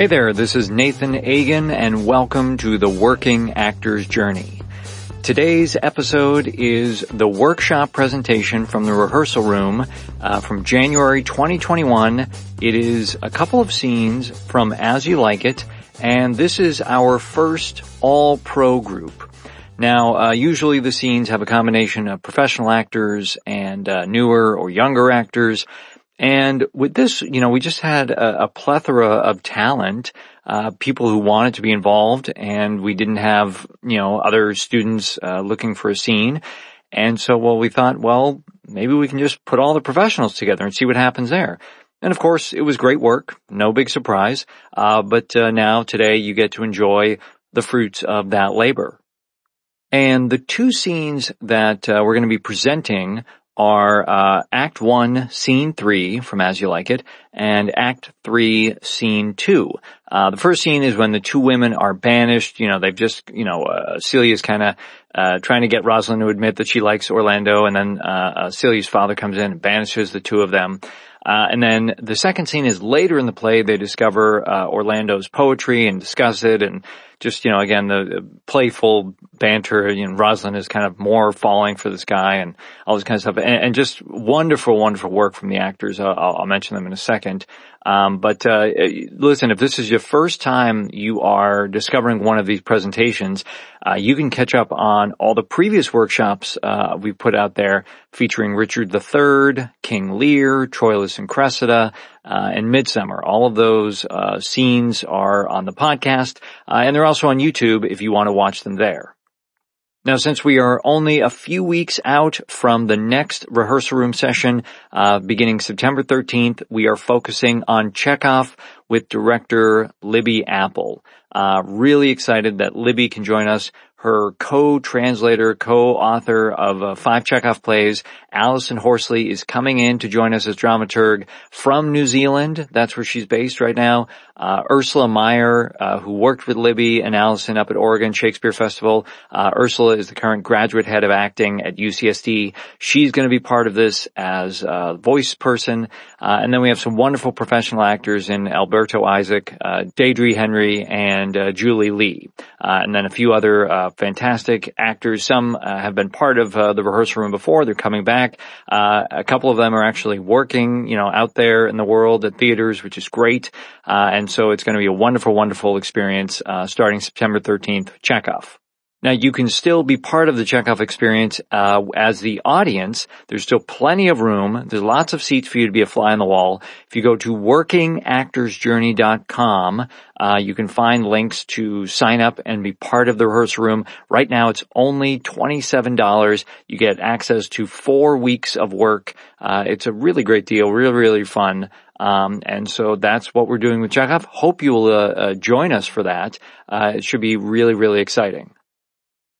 Hey there, this is Nathan Agan and welcome to the Working Actor's Journey. Today's episode is the workshop presentation from the rehearsal room uh, from January 2021. It is a couple of scenes from As You Like It, and this is our first all-pro group. Now, uh, usually the scenes have a combination of professional actors and uh, newer or younger actors. And with this, you know, we just had a, a plethora of talent, uh, people who wanted to be involved and we didn't have, you know, other students, uh, looking for a scene. And so, well, we thought, well, maybe we can just put all the professionals together and see what happens there. And of course, it was great work. No big surprise. Uh, but, uh, now today you get to enjoy the fruits of that labor. And the two scenes that uh, we're going to be presenting are uh, Act 1, Scene 3 from As You Like It, and Act 3, Scene 2. Uh, the first scene is when the two women are banished. You know, they've just, you know, uh, Celia's kind of uh, trying to get Rosalind to admit that she likes Orlando, and then uh, uh, Celia's father comes in and banishes the two of them. Uh, and then the second scene is later in the play. They discover uh, Orlando's poetry and discuss it, and just you know, again, the, playful banter. You know, Rosalind is kind of more falling for this guy, and all this kind of stuff, and, and just wonderful, wonderful work from the actors. I'll, I'll mention them in a second. Um, but uh, listen, if this is your first time you are discovering one of these presentations, uh, you can catch up on all the previous workshops uh, we put out there featuring Richard III, King Lear, Troilus and Cressida, uh, and Midsummer. All of those uh, scenes are on the podcast, uh, and they're also on YouTube if you want to watch them there. Now, since we are only a few weeks out from the next rehearsal room session, uh, beginning September 13th, we are focusing on Chekhov with director Libby Appel. Uh, really excited that Libby can join us her co-translator, co-author of uh, five Chekhov plays, Alison Horsley, is coming in to join us as dramaturg from New Zealand. That's where she's based right now. Uh, Ursula Meyer, uh, who worked with Libby and Alison up at Oregon Shakespeare Festival. Uh, Ursula is the current graduate head of acting at UCSD. She's going to be part of this as a voice person. Uh, and then we have some wonderful professional actors in Alberto Isaac, uh, Deidre Henry, and Julie Lee. and then a few other fantastic actors. Some uh, have been part of uh, the rehearsal room before. They're coming back. Uh, a couple of them are actually working, you know, out there in the world at theaters, which is great. Uh, and so it's going to be a wonderful, wonderful experience uh, starting September 13th. Chekhov. Now you can still be part of the Chekhov experience uh, as the audience. There's still plenty of room. There's lots of seats for you to be a fly on the wall. If you go to workingactorsjourney.com, uh, you can find links to sign up and be part of the rehearsal room. Right now it's only $27. You get access to four weeks of work. Uh, it's a really great deal, really, really fun. Um, and so that's what we're doing with Chekhov. Hope you will uh, uh, join us for that. Uh, it should be really, really exciting.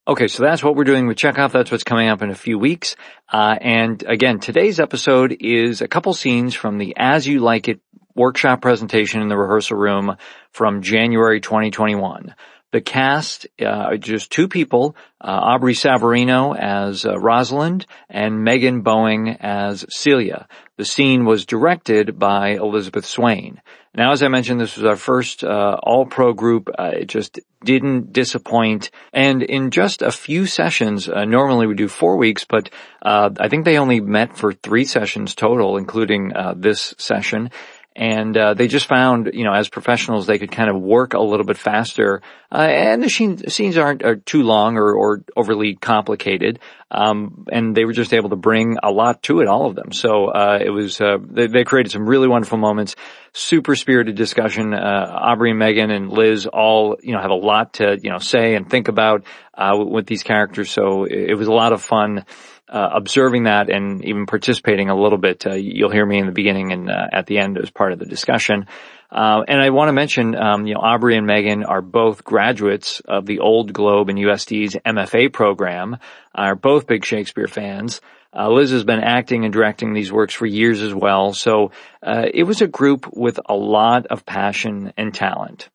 Okay, so that's what we're doing with Chekhov. That's what's coming up in a few weeks. Uh, and again, today's episode is a couple scenes from the As You Like It workshop presentation in the rehearsal room from January 2021. The cast, uh, just two people, uh, Aubrey Saverino as uh, Rosalind and Meaghan Boeing as Celia. The scene was directed by Elizabeth Swain. Now, as I mentioned, this was our first uh, all-pro group. Uh, it just didn't disappoint. And in just a few sessions, uh, normally we do four weeks, but uh, I think they only met for three sessions total, including uh, this session and uh, they just found, you know, as professionals, they could kind of work a little bit faster, uh, and the scene, scenes aren't are too long or, or overly complicated, um, and they were just able to bring a lot to it, all of them. So uh, it was uh, they, they, created some really wonderful moments, super spirited discussion. Uh, Aubrey and Meaghan and Liz all, you know, have a lot to you know say and think about uh, with these characters. So it, it was a lot of fun uh, observing that and even participating a little bit. Uh, you'll hear me in the beginning and uh, at the end as part of the discussion. Uh, and I want to mention, um, you know, Aubrey and Meaghan are both graduates of the Old Globe and USD's MFA program. Are both big Shakespeare fans. Uh, Liz has been acting and directing these works for years as well. So uh, it was a group with a lot of passion and talent.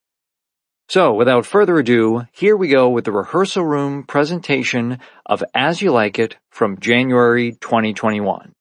So without further ado, here we go with the rehearsal room presentation of As You Like It from January 2021.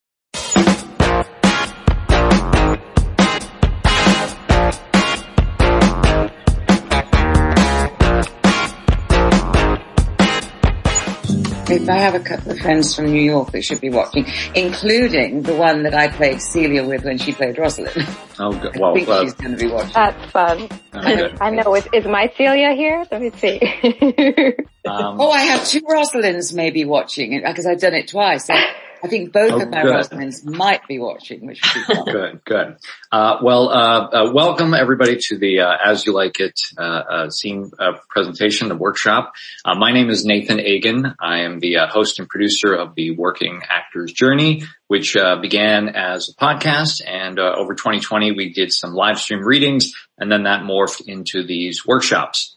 If I have a couple of friends from New York that should be watching, including the one that I played Celia with when she played Rosalind. Oh, good. Well, I think uh, she's going to be watching. That's fun. good. I know. Is, is my Celia here? Let me see. um, Oh, I have two Rosalinds maybe watching because I've done it twice. I think both Oh, of my good. Rosalinds might be watching, which would be fun. Good, good. Uh, well, uh, uh, welcome everybody to the uh, As You Like It uh, uh, scene uh, presentation, the workshop. Uh, my name is Nathan Agan. I am the uh, host and producer of the Working Actors Journey, which uh, began as a podcast, and uh, over 2020 we did some live stream readings, and then that morphed into these workshops.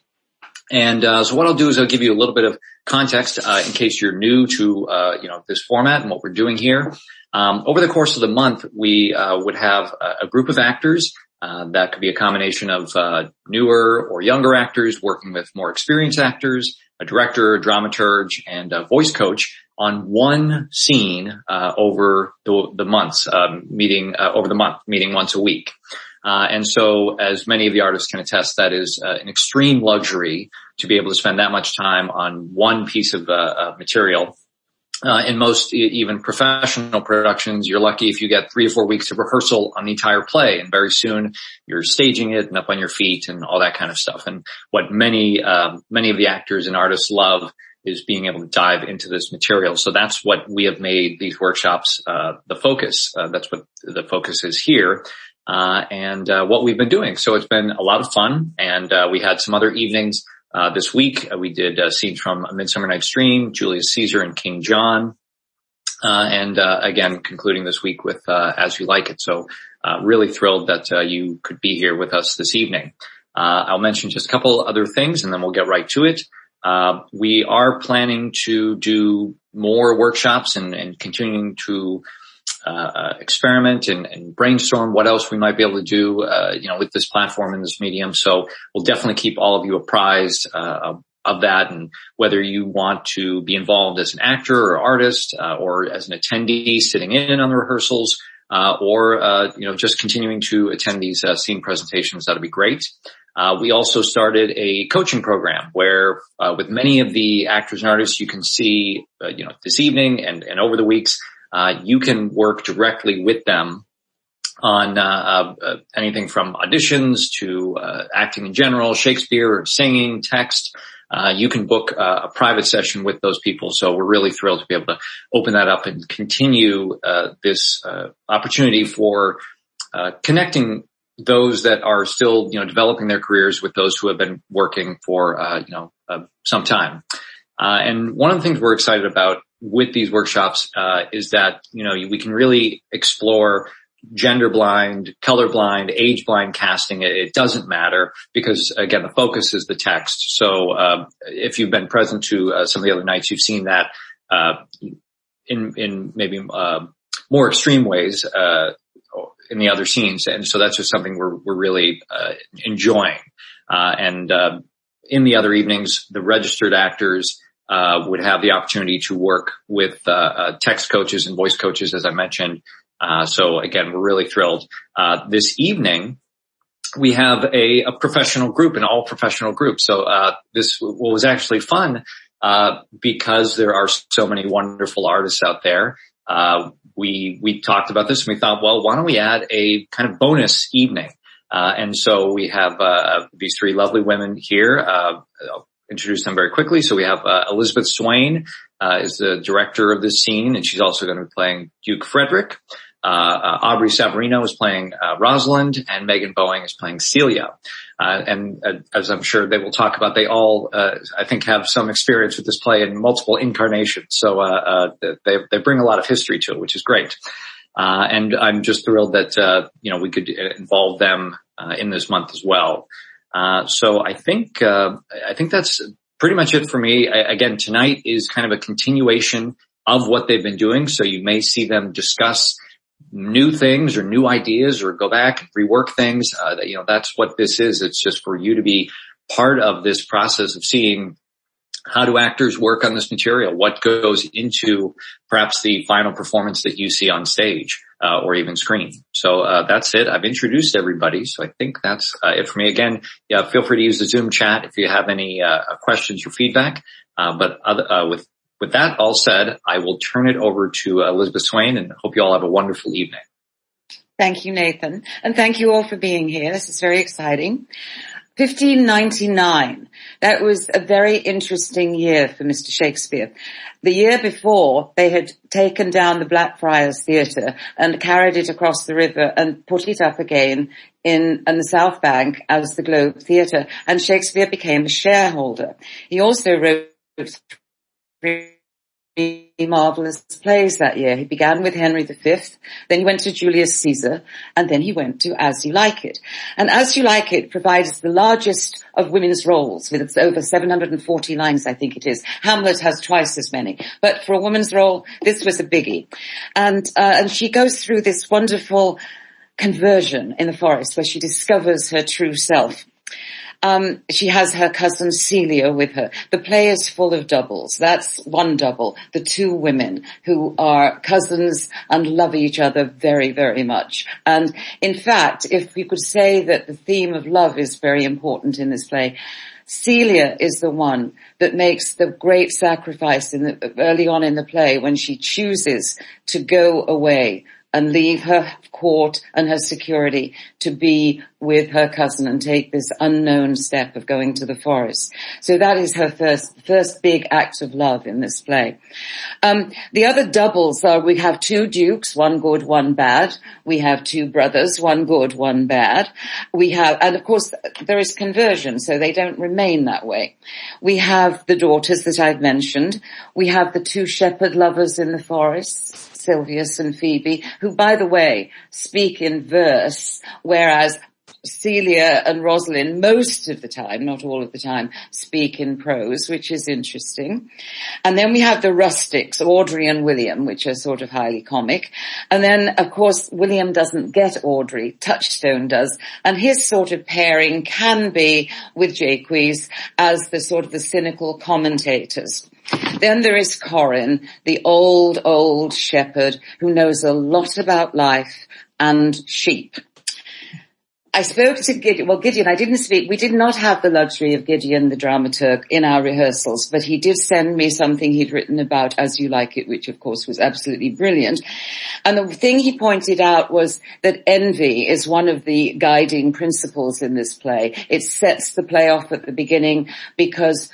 And uh, so what I'll do is I'll give you a little bit of context uh, in case you're new to uh, you know this format and what we're doing here. Um, over the course of the month, we uh, would have a, group of actors. Uh, that could be a combination of uh, newer or younger actors working with more experienced actors, a director, a dramaturge, and a voice coach on one scene uh, over the, the months, um, meeting over the month, meeting once a week. Uh, and so, as many of the artists can attest, that is uh, an extreme luxury to be able to spend that much time on one piece of uh, uh, material. Uh, in most even professional productions, you're lucky if you get three or four weeks of rehearsal on the entire play, and very soon you're staging it and up on your feet and all that kind of stuff. And what many um, many of the actors and artists love is being able to dive into this material. So that's what we have made these workshops uh, the focus. Uh, that's what the focus is here. Uh, and uh, what we've been doing. So it's been a lot of fun, and uh, we had some other evenings uh, this week. Uh, we did uh, scenes from A Midsummer Night's Dream, Julius Caesar, and King John, uh, and uh, again concluding this week with As You Like It. So uh, really thrilled that you could be here with us this evening. Uh, I'll mention just a couple other things, and then we'll get right to it. Uh, we are planning to do more workshops and, and continuing to uh, experiment and, and brainstorm what else we might be able to do, uh, you know, with this platform and this medium. So we'll definitely keep all of you apprised uh, of, that, and whether you want to be involved as an actor or artist, uh, or as an attendee sitting in on the rehearsals, uh, or uh, you know, just continuing to attend these scene presentations, that'd be great. Uh, we also started a coaching program where, with many of the actors and artists, you can see, you know, this evening and, and over the weeks, uh, you can work directly with them on uh, uh, anything from auditions to uh, acting in general, Shakespeare, singing, text. Uh, you can book a private session with those people. So we're really thrilled to be able to open that up and continue uh, this uh, opportunity for uh, connecting those that are still, you know, developing their careers with those who have been working for, uh, you know, some time. Uh, and one of the things we're excited about with these workshops uh, is that you know we can really explore gender blind, color blind, age blind casting. It, it doesn't matter because again the focus is the text. So uh, if you've been present to uh, some of the other nights, you've seen that uh, in in maybe uh, more extreme ways uh, in the other scenes, and so that's just something we're we're really uh, enjoying. Uh, and uh, in the other evenings, the registered actors uh, would have the opportunity to work with uh, uh, text coaches and voice coaches, as I mentioned. Uh, so again, we're really thrilled. Uh, this evening, we have a, a, professional group, an all professional group. So uh, this was actually fun uh, because there are so many wonderful artists out there. Uh, we we talked about this and we thought, well, why don't we add a kind of bonus evening? Uh, and so we have these three lovely women here. I'll introduce them very quickly. So we have uh, Elizabeth Swain uh, is the director of this scene, and she's also going to be playing Duke Frederick. Uh, uh, Aubrey Saverino is playing uh, Rosalind, and Meaghan Boeing is playing Celia. Uh, and as I'm sure they will talk about, they all, I think, have some experience with this play in multiple incarnations. So they they bring a lot of history to it, which is great. and I'm just thrilled that you know we could involve them in this month as well. So I think I think that's pretty much it for me. I, again, tonight is kind of a continuation of what they've been doing. So you may see them discuss new things or new ideas or go back and rework things. Uh, you know, that's what this is. It's just for you to be part of this process of seeing how do actors work on this material? What goes into perhaps the final performance that you see on stage uh, or even screen? So uh, that's it. I've introduced everybody, so I think that's uh, it for me. Again, yeah, feel free to use the Zoom chat if you have any uh, questions or feedback. Uh, but other, uh, with with that all said, I will turn it over to Elizabeth Swain and hope you all have a wonderful evening. Thank you, Nathan. And thank you all for being here. This is very exciting. 1599. That was a very interesting year for Mr. Shakespeare. The year before, they had taken down the Blackfriars Theatre and carried it across the river and put it up again in, in the South Bank as the Globe Theatre. And Shakespeare became a shareholder. He also wrote marvelous plays that year. He began with Henry V, then he went to Julius Caesar, and then he went to As You Like It. And As You Like It provides the largest of women's roles with its over 740 lines, I think it is. Hamlet has twice as many. But for a woman's role, this was a biggie. And, uh, and she goes through this wonderful conversion in the forest where she discovers her true self. Um, she has her cousin Celia with her. The play is full of doubles. That's one double. The two women who are cousins and love each other very, very much. And in fact, if we could say that the theme of love is very important in this play, Celia is the one that makes the great sacrifice the, early on in the play when she chooses to go away and leave her court and her security to be with her cousin and take this unknown step of going to the forest. So that is her first, first big act of love in this play. Um, the other doubles are we have two dukes, one good, one bad. We have two brothers, one good, one bad. We have, and of course there is conversion, so they don't remain that way. We have the daughters that I've mentioned. We have the two shepherd lovers in the forest Silvius and Phoebe, who by the way speak in verse, whereas Celia and Rosalind most of the time, not all of the time, speak in prose, which is interesting. And then we have the rustics, Audrey and William, which are sort of highly comic. And then of course William doesn't get Audrey, Touchstone does. And his sort of pairing can be with Jaques as the sort of the cynical commentators. Then there is Corin, the old, old shepherd who knows a lot about life and sheep. I spoke to Gideon, well Gideon, I didn't speak, we did not have the luxury of Gideon the dramaturg in our rehearsals, but he did send me something he'd written about As You Like It, which of course was absolutely brilliant. And the thing he pointed out was that envy is one of the guiding principles in this play. It sets the play off at the beginning because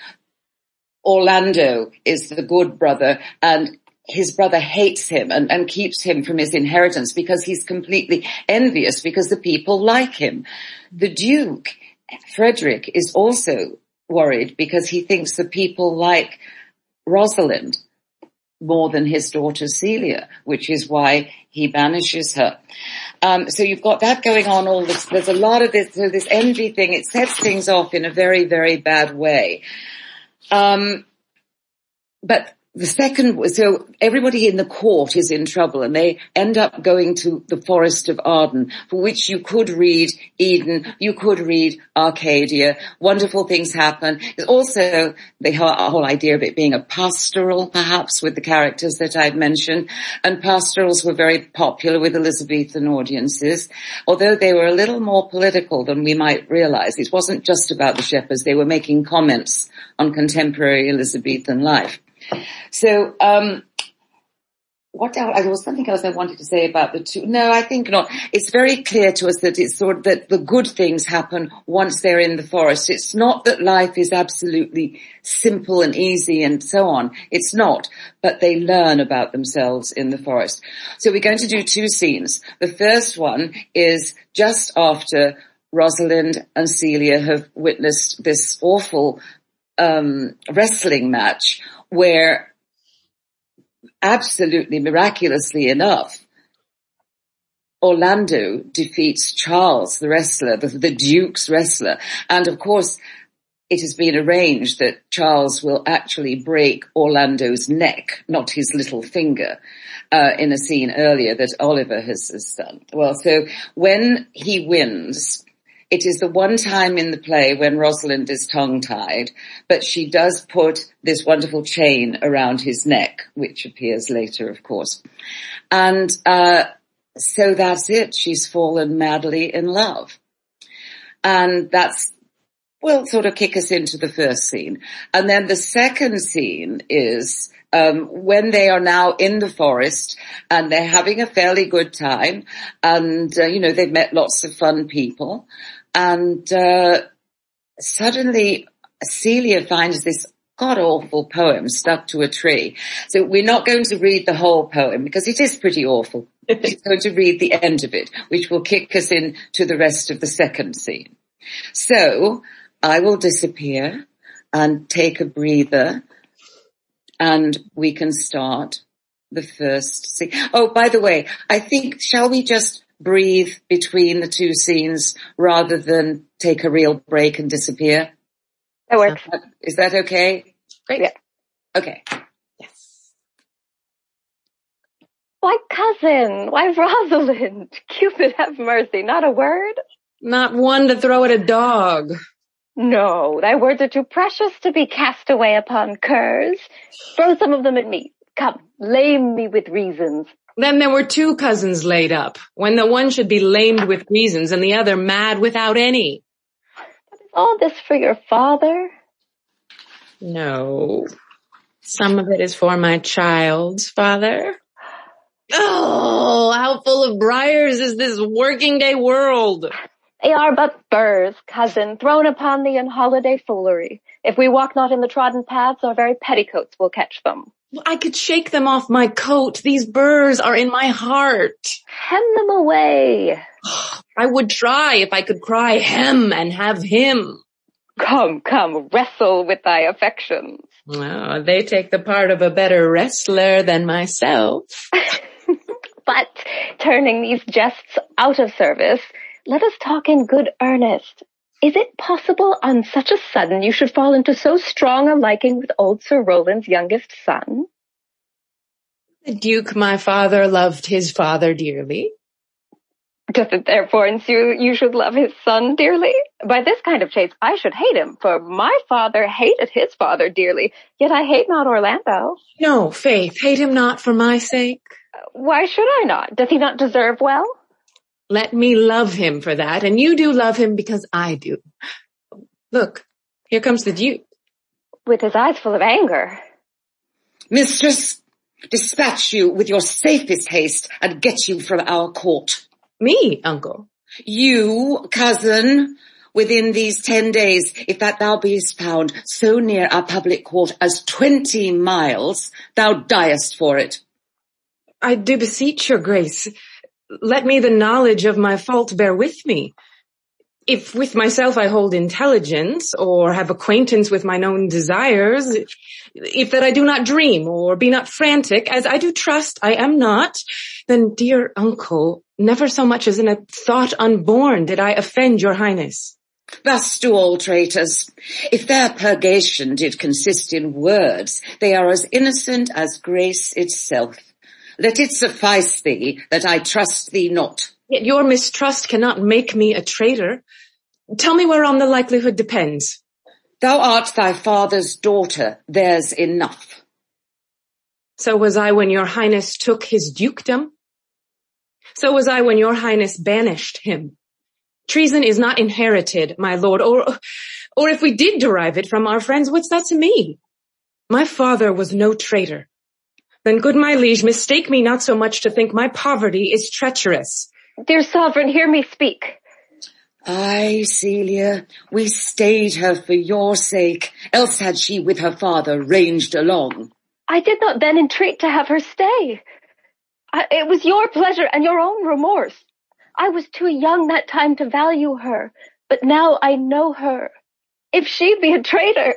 Orlando is the good brother and his brother hates him and, and, keeps him from his inheritance because he's completely envious because the people like him. The Duke, Frederick, is also worried because he thinks the people like Rosalind more than his daughter Celia, which is why he banishes her. Um, so you've got that going on all this, there's a lot of this, so this envy thing, it sets things off in a very, very bad way. Um, but the second, so everybody in the court is in trouble and they end up going to the forest of Arden, for which you could read Eden, you could read Arcadia, wonderful things happen. Also the whole idea of it being a pastoral, perhaps, with the characters that I've mentioned, and pastorals were very popular with Elizabethan audiences, although they were a little more political than we might realize. It wasn't just about the shepherds, they were making comments on contemporary Elizabethan life. So, um, what else? There was something else I wanted to say about the two. No, I think not. It's very clear to us that it's sort of that the good things happen once they're in the forest. It's not that life is absolutely simple and easy and so on. It's not, but they learn about themselves in the forest. So we're going to do two scenes. The first one is just after Rosalind and Celia have witnessed this awful um, wrestling match where absolutely miraculously enough, Orlando defeats Charles, the wrestler, the, the, Duke's wrestler. And of course, it has been arranged that Charles will actually break Orlando's neck, not his little finger, uh, in a scene earlier that Oliver has, has done. Well, so when he wins, it is the one time in the play when Rosalind is tongue-tied, but she does put this wonderful chain around his neck, which appears later, of course. And uh, so that's it. She's fallen madly in love. And that's will sort of kick us into the first scene. And then the second scene is um, when they are now in the forest and they're having a fairly good time and, uh, you know, they've met lots of fun people and, uh, suddenly Celia finds this god awful poem stuck to a tree. So we're not going to read the whole poem because it is pretty awful. we're going to read the end of it, which will kick us in to the rest of the second scene. So I will disappear and take a breather and we can start the first scene. Oh, by the way, I think, shall we just breathe between the two scenes rather than take a real break and disappear? That works. Is that okay? Great. Yeah. Okay. Yes. Why cousin? Why Rosalind? Cupid have mercy. Not a word? Not one to throw at a dog. No, thy words are too precious to be cast away upon curs. Throw some of them at me. Come, lame me with reasons. Then there were two cousins laid up, when the one should be lamed with reasons and the other mad without any. But is all this for your father? No. Some of it is for my child's father. Oh, how full of briars is this working day world? They are but burrs, cousin, thrown upon thee in holiday foolery. If we walk not in the trodden paths, our very petticoats will catch them. I could shake them off my coat. These burrs are in my heart. Hem them away. I would try if I could cry hem and have him. Come, come, wrestle with thy affections. Oh, they take the part of a better wrestler than myself. but turning these jests out of service, let us talk in good earnest. Is it possible on such a sudden you should fall into so strong a liking with old Sir Roland's youngest son? The Duke, my father, loved his father dearly. Does it therefore ensue you should love his son dearly? By this kind of chase I should hate him, for my father hated his father dearly, yet I hate not Orlando. No, Faith, hate him not for my sake. Why should I not? Does he not deserve well? Let me love him for that, and you do love him because I do. Look, here comes the Duke. With his eyes full of anger. Mistress, dispatch you with your safest haste and get you from our court. Me, uncle. You, cousin, within these ten days, if that thou beest found so near our public court as twenty miles, thou diest for it. I do beseech your grace let me the knowledge of my fault bear with me. If with myself I hold intelligence or have acquaintance with mine own desires, if that I do not dream or be not frantic as I do trust I am not, then dear uncle, never so much as in a thought unborn did I offend your highness. Thus do all traitors. If their purgation did consist in words, they are as innocent as grace itself. Let it suffice thee that I trust thee not. Yet your mistrust cannot make me a traitor. Tell me whereon the likelihood depends. Thou art thy father's daughter, there's enough. So was I when your highness took his dukedom. So was I when your highness banished him. Treason is not inherited, my lord, or, or if we did derive it from our friends, what's that to me? My father was no traitor. Then good my liege, mistake me not so much to think my poverty is treacherous. Dear sovereign, hear me speak. Ay, Celia, we stayed her for your sake, else had she with her father ranged along. I did not then entreat to have her stay. I, it was your pleasure and your own remorse. I was too young that time to value her, but now I know her. If she be a traitor,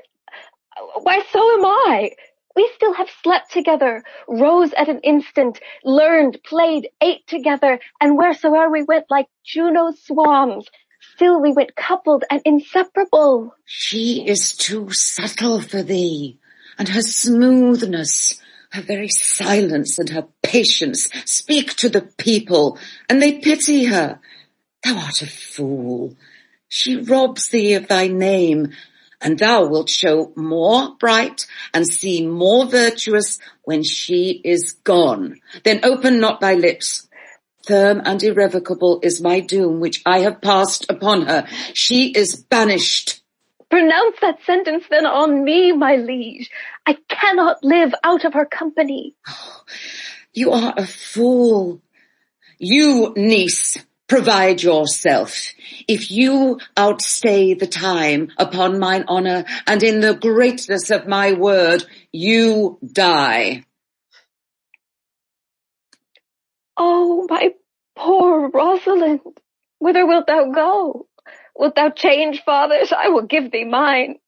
why so am I. We still have slept together, rose at an instant, learned, played, ate together, and wheresoever we went like Juno's swans, still we went coupled and inseparable. She is too subtle for thee, and her smoothness, her very silence and her patience speak to the people, and they pity her. Thou art a fool. She robs thee of thy name, and thou wilt show more bright and seem more virtuous when she is gone. Then open not thy lips. Firm and irrevocable is my doom which I have passed upon her. She is banished. Pronounce that sentence then on me, my liege. I cannot live out of her company. Oh, you are a fool. You, niece, provide yourself. If you outstay the time upon mine honour and in the greatness of my word, you die. Oh, my poor Rosalind, whither wilt thou go? Wilt thou change fathers? I will give thee mine.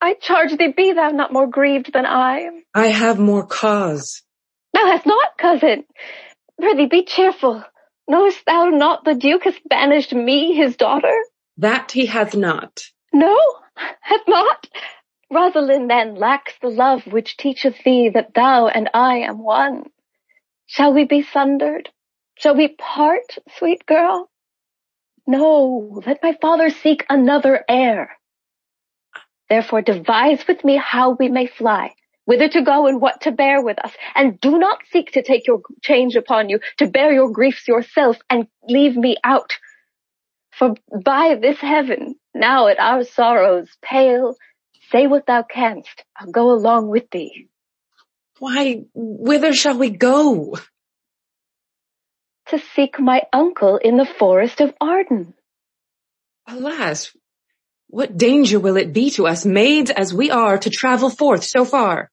I charge thee, be thou not more grieved than I. I have more cause. Thou hast not, cousin. Prithee, be cheerful. Knowest thou not the Duke hath banished me, his daughter? That he hath not. No, hath not? Rosalind then lacks the love which teacheth thee that thou and I am one. Shall we be sundered? Shall we part, sweet girl? No, let my father seek another heir. Therefore devise with me how we may fly, whither to go and what to bear with us, and do not seek to take your change upon you, to bear your griefs yourself and leave me out. For by this heaven, now at our sorrows pale, say what thou canst, I'll go along with thee. Why, whither shall we go? To seek my uncle in the forest of Arden. Alas, what danger will it be to us, maids as we are, to travel forth so far?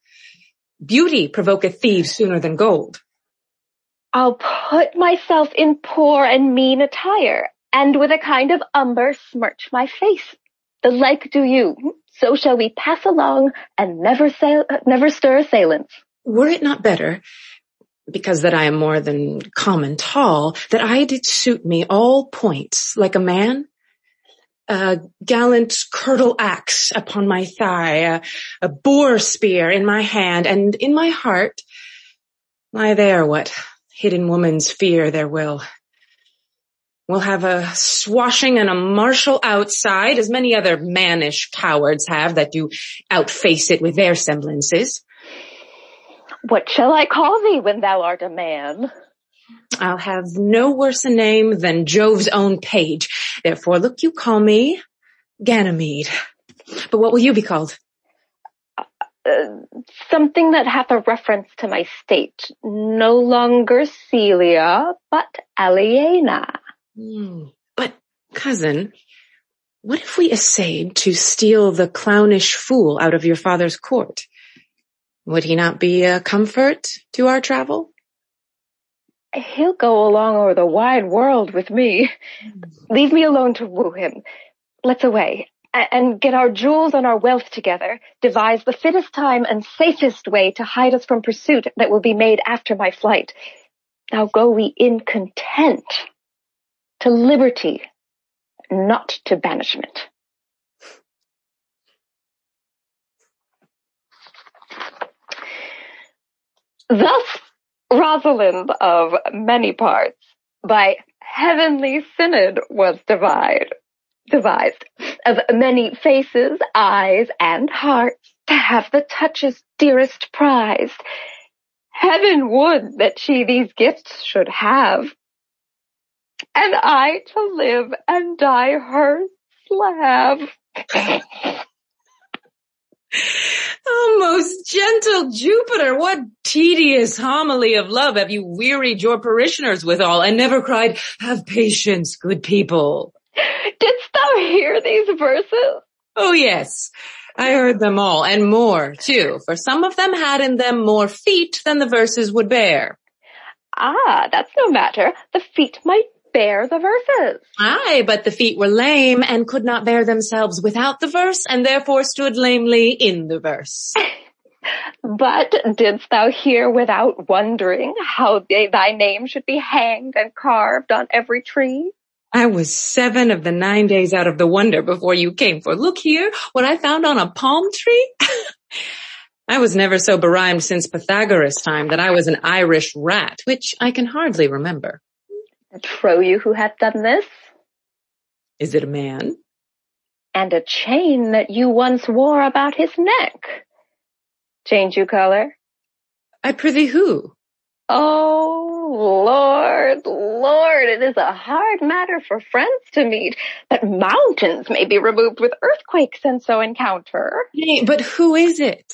Beauty provoketh thieves sooner than gold. I'll put myself in poor and mean attire, and with a kind of umber smirch my face. The like do you. So shall we pass along and never sail, never stir assailants. Were it not better, because that I am more than common tall, that I did suit me all points like a man? A gallant curtal axe upon my thigh, a, a boar spear in my hand, and in my heart lie there what hidden woman's fear there will. We'll have a swashing and a martial outside, as many other mannish cowards have that do outface it with their semblances. What shall I call thee when thou art a man? I'll have no worse a name than Jove's own page. Therefore look you call me Ganymede. But what will you be called? Uh, something that hath a reference to my state. No longer Celia, but Aliena. Hmm. But cousin, what if we essayed to steal the clownish fool out of your father's court? Would he not be a comfort to our travel? He'll go along over the wide world with me. Hmm. Leave me alone to woo him. Let's away and get our jewels and our wealth together, devise the fittest time and safest way to hide us from pursuit that will be made after my flight. Now go we in content to liberty, not to banishment. Thus, Rosalind of many parts by heavenly synod was devised, devised of many faces, eyes, and hearts to have the touches dearest prized. Heaven would that she these gifts should have, and I to live and die her slave. Oh, most gentle Jupiter, what tedious homily of love have you wearied your parishioners withal and never cried, have patience, good people. Didst thou hear these verses? Oh yes, I heard them all and more too, for some of them had in them more feet than the verses would bear. Ah, that's no matter. The feet might bear the verses. Aye, but the feet were lame and could not bear themselves without the verse and therefore stood lamely in the verse. but didst thou hear without wondering how they, thy name should be hanged and carved on every tree? I was seven of the nine days out of the wonder before you came for look here what I found on a palm tree. I was never so berhymed since Pythagoras time that I was an Irish rat, which I can hardly remember. Trow you who hath done this? Is it a man? And a chain that you once wore about his neck. Change you color? I prithee who? Oh, Lord, Lord, it is a hard matter for friends to meet, but mountains may be removed with earthquakes and so encounter. Nay, but who is it?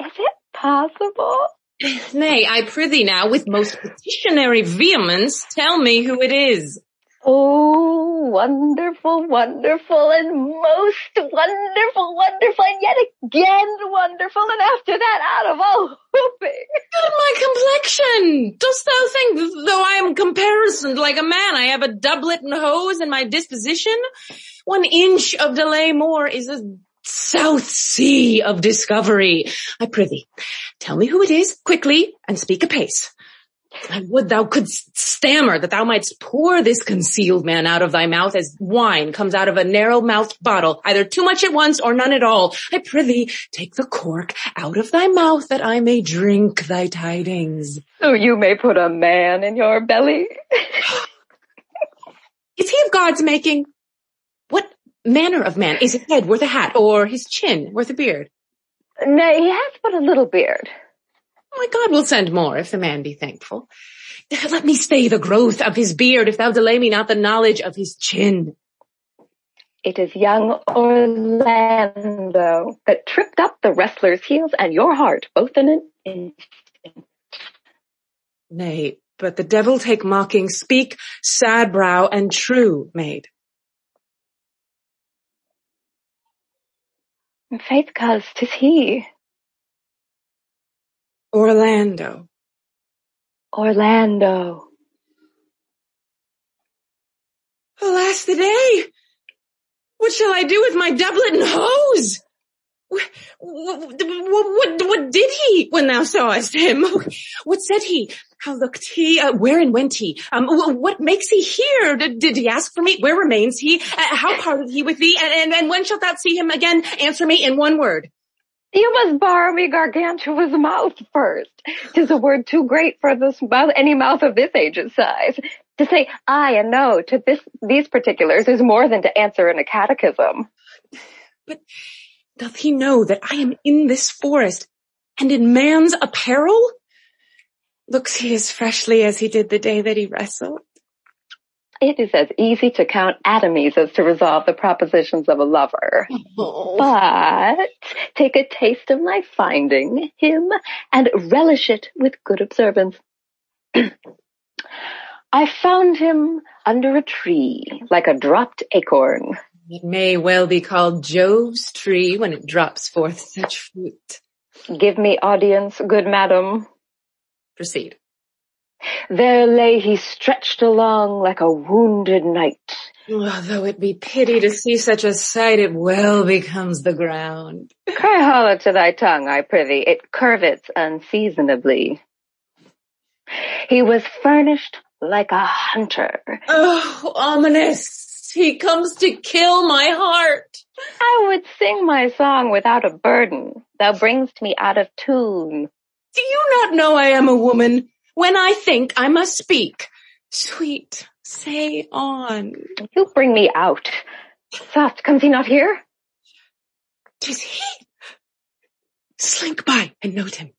Is it possible? Nay, I prithee now, with most petitionary vehemence, tell me who it is. Oh, wonderful, wonderful, and most wonderful, wonderful, and yet again wonderful, and after that out of all hooping. God, my complexion! Dost thou think, though I am comparisoned like a man, I have a doublet and hose in my disposition? One inch of delay more is a South Sea of discovery. I prithee, tell me who it is, quickly, and speak apace. I would thou couldst stammer that thou mightst pour this concealed man out of thy mouth as wine comes out of a narrow-mouthed bottle, either too much at once or none at all. I prithee, take the cork out of thy mouth that I may drink thy tidings. So you may put a man in your belly. is he of God's making? Manner of man? Is his head worth a hat or his chin worth a beard? Nay, he has but a little beard. Oh my God will send more if the man be thankful. Let me stay the growth of his beard if thou delay me not the knowledge of his chin. It is young Orlando that tripped up the wrestler's heels and your heart, both in an instant. Nay, but the devil take mocking, speak sad brow and true, maid. Faith, cause tis he. Orlando. Orlando. Alas the day! What shall I do with my doublet and hose? What, what, what, did he when thou sawest him? What said he? How looked he? Uh, where and went he? Um, what makes he here? Did, did, he ask for me? Where remains he? Uh, how parted he with thee? And, and, and when shalt thou see him again? Answer me in one word. You must borrow me Gargantua's mouth first. Tis a word too great for this mouth, any mouth of this age's size. To say I and no to this, these particulars is more than to answer in a catechism. But doth he know that I am in this forest and in man's apparel? Looks he as freshly as he did the day that he wrestled? It is as easy to count atomies as to resolve the propositions of a lover. Oh. But take a taste of my finding him and relish it with good observance. I found him under a tree, like a dropped acorn. It may well be called Jove's tree when it drops forth such fruit. Give me audience, good madam. Proceed. There lay he stretched along like a wounded knight. Oh, though it be pity to see such a sight, it well becomes the ground. Cry hollow to thy tongue, I prithee, it curvets unseasonably. He was furnished like a hunter. Oh, ominous! He comes to kill my heart. I would sing my song without a burden. Thou bringst me out of tune. Do you not know I am a woman? When I think I must speak. Sweet, say on. You bring me out. Soft, comes he not here? Tis he. Slink by and note him.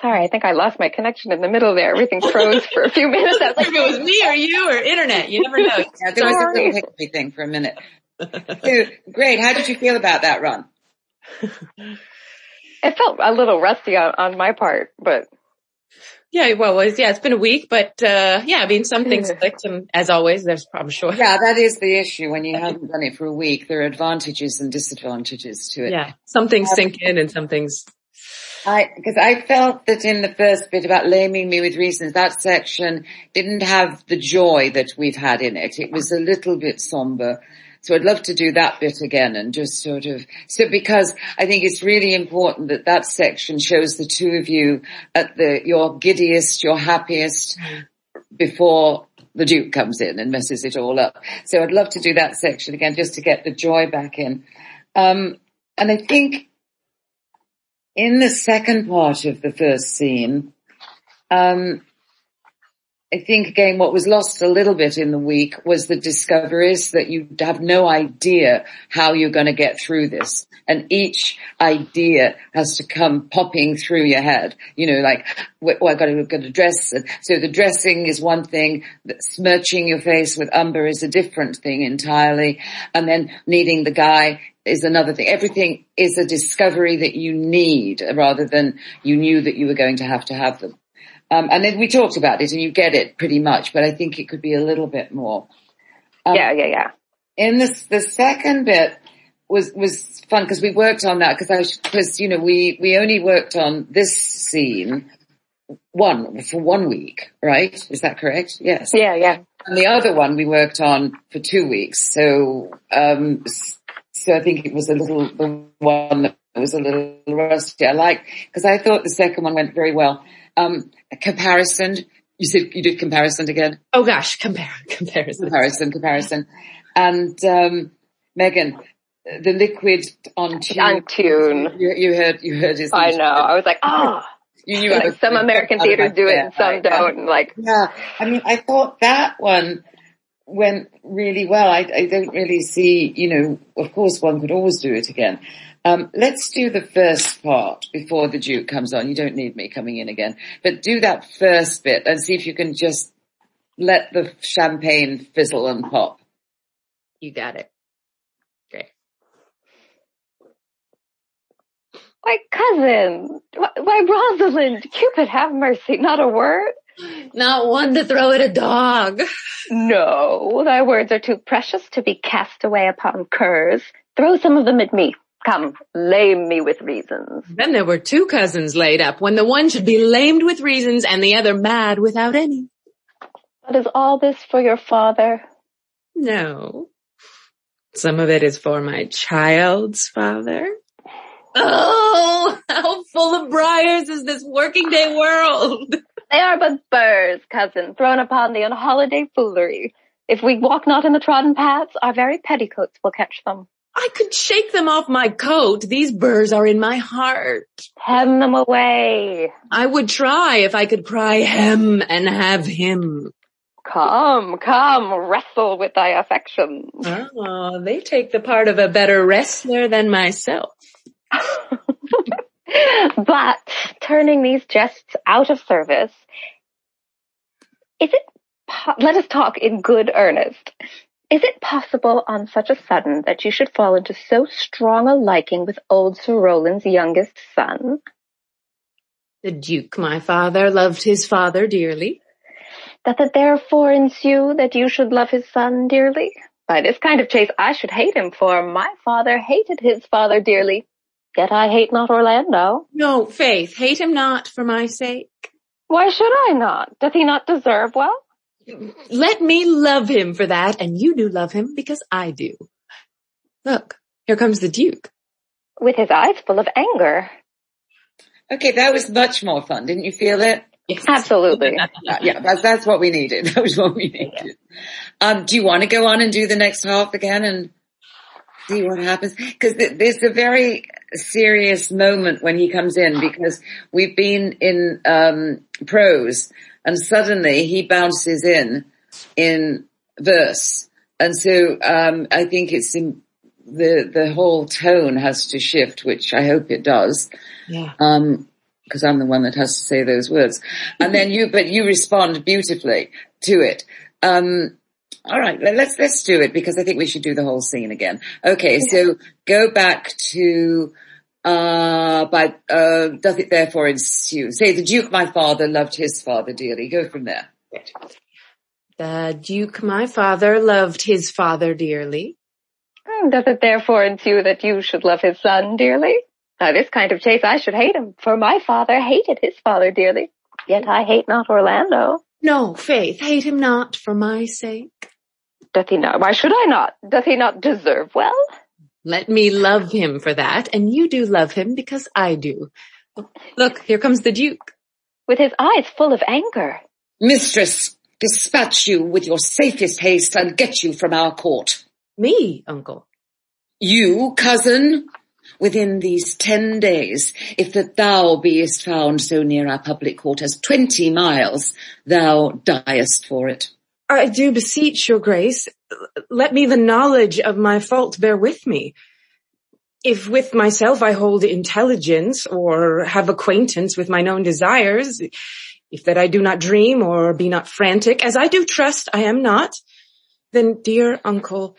Sorry, I think I lost my connection in the middle there. Everything froze for a few minutes. I was like, if it was me or you or internet, you never know. Yeah, there was a little hickey thing for a minute. Great. How did you feel about that run? It felt a little rusty on, on my part, but. Yeah, well, yeah, it's been a week, but, uh, yeah, I mean, some things clicked and as always, there's, I'm sure. Yeah, that is the issue. When you haven't done it for a week, there are advantages and disadvantages to it. Yeah, some things um, sink in and some things. I, cause I felt that in the first bit about laming me with reasons, that section didn't have the joy that we've had in it. It was a little bit somber. So I'd love to do that bit again and just sort of, so because I think it's really important that that section shows the two of you at the, your giddiest, your happiest before the Duke comes in and messes it all up. So I'd love to do that section again just to get the joy back in. Um, and I think in the second part of the first scene, um, I think again what was lost a little bit in the week was the discoveries that you have no idea how you're going to get through this. And each idea has to come popping through your head. You know, like, well, I've got to get a dress. So the dressing is one thing, smirching your face with umber is a different thing entirely. And then needing the guy is another thing. Everything is a discovery that you need rather than you knew that you were going to have to have them. Um, and then we talked about it and you get it pretty much, but I think it could be a little bit more. Um, yeah, yeah, yeah. In this, the second bit was, was fun because we worked on that because I, because, you know, we, we only worked on this scene one for one week, right? Is that correct? Yes. Yeah, yeah. And the other one we worked on for two weeks. So, um, so I think it was a little, the one that was a little rusty. I like, cause I thought the second one went very well. Um, comparison. You said you did comparison again. Oh gosh, compare, comparison, comparison, comparison. And, um, Meaghan, the liquid on tune. On tune. You, you heard, you heard his. I know. I was like, oh. You knew like some American theaters do it and some right, don't. And Like, yeah. I mean, I thought that one went really well. I, I don't really see, you know, of course one could always do it again. Um, let's do the first part before the Duke comes on. You don't need me coming in again, but do that first bit and see if you can just let the champagne fizzle and pop. You got it. Great. Why, cousin, why, Rosalind, Cupid, have mercy, not a word. Not one to throw at a dog. No, thy words are too precious to be cast away upon curs. Throw some of them at me. Come, lame me with reasons. Then there were two cousins laid up when the one should be lamed with reasons and the other mad without any. But is all this for your father? No. Some of it is for my child's father. Oh, how full of briars is this working day world? They are but burrs, cousin, thrown upon thee on holiday foolery. If we walk not in the trodden paths, our very petticoats will catch them. I could shake them off my coat. These burrs are in my heart. Hem them away. I would try if I could cry hem and have him. Come, come, wrestle with thy affections. Oh, they take the part of a better wrestler than myself. but turning these jests out of service, is it, po- let us talk in good earnest. Is it possible on such a sudden that you should fall into so strong a liking with old Sir Roland's youngest son? The Duke, my father, loved his father dearly. Doth it therefore ensue that you should love his son dearly? By this kind of chase I should hate him, for my father hated his father dearly. Yet I hate not Orlando. No, Faith, hate him not for my sake. Why should I not? Doth he not deserve well? Let me love him for that, and you do love him because I do. Look, here comes the Duke. With his eyes full of anger. Okay, that was much more fun. Didn't you feel it? Yes. Absolutely. yeah, that's, that's what we needed. That was what we needed. Um, do you want to go on and do the next half again and see what happens? Cause there's a very serious moment when he comes in because we've been in, um, prose and suddenly he bounces in in verse. And so um, I think it's in, the the whole tone has to shift, which I hope it does. Yeah. Um, because I'm the one that has to say those words. And then you, but you respond beautifully to it. Um, all right, let's let's do it because I think we should do the whole scene again. Okay, so go back to uh, but, uh, doth it therefore ensue? Say the Duke, my father, loved his father dearly. Go from there. The Duke, my father, loved his father dearly. Hmm, doth it therefore ensue that you should love his son dearly? Now this kind of chase I should hate him, for my father hated his father dearly. Yet I hate not Orlando. No, Faith, hate him not for my sake. Doth he not? Why should I not? Doth he not deserve well? Let me love him for that, and you do love him because I do. Look, here comes the Duke. With his eyes full of anger. Mistress, dispatch you with your safest haste and get you from our court. Me, uncle. You, cousin? within these ten days, if that thou beest found so near our public court as twenty miles, thou diest for it. I do beseech your grace, let me the knowledge of my fault bear with me. If with myself I hold intelligence or have acquaintance with mine own desires, if that I do not dream or be not frantic, as I do trust I am not, then dear uncle,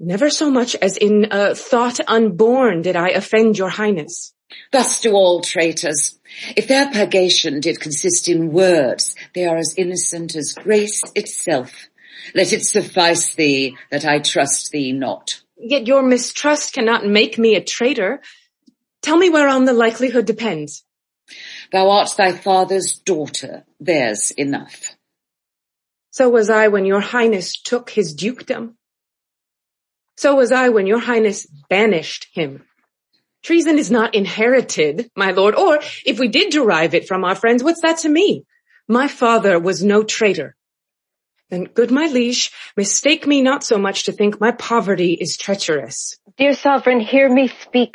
never so much as in a thought unborn did I offend your highness. Thus do all traitors. If their purgation did consist in words, they are as innocent as grace itself. Let it suffice thee that I trust thee not. Yet your mistrust cannot make me a traitor. Tell me whereon the likelihood depends. Thou art thy father's daughter. There's enough. So was I when your highness took his dukedom. So was I when your highness banished him. Treason is not inherited, my lord, or if we did derive it from our friends, what's that to me? My father was no traitor. Then, good my liege, mistake me not so much to think my poverty is treacherous. Dear sovereign, hear me speak.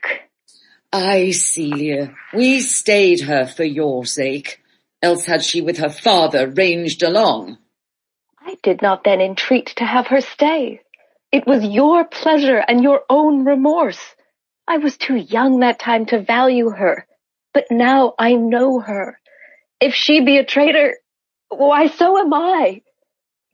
Ay, Celia, we stayed her for your sake, else had she with her father ranged along. I did not then entreat to have her stay. It was your pleasure and your own remorse. I was too young that time to value her, but now I know her. If she be a traitor, why so am I.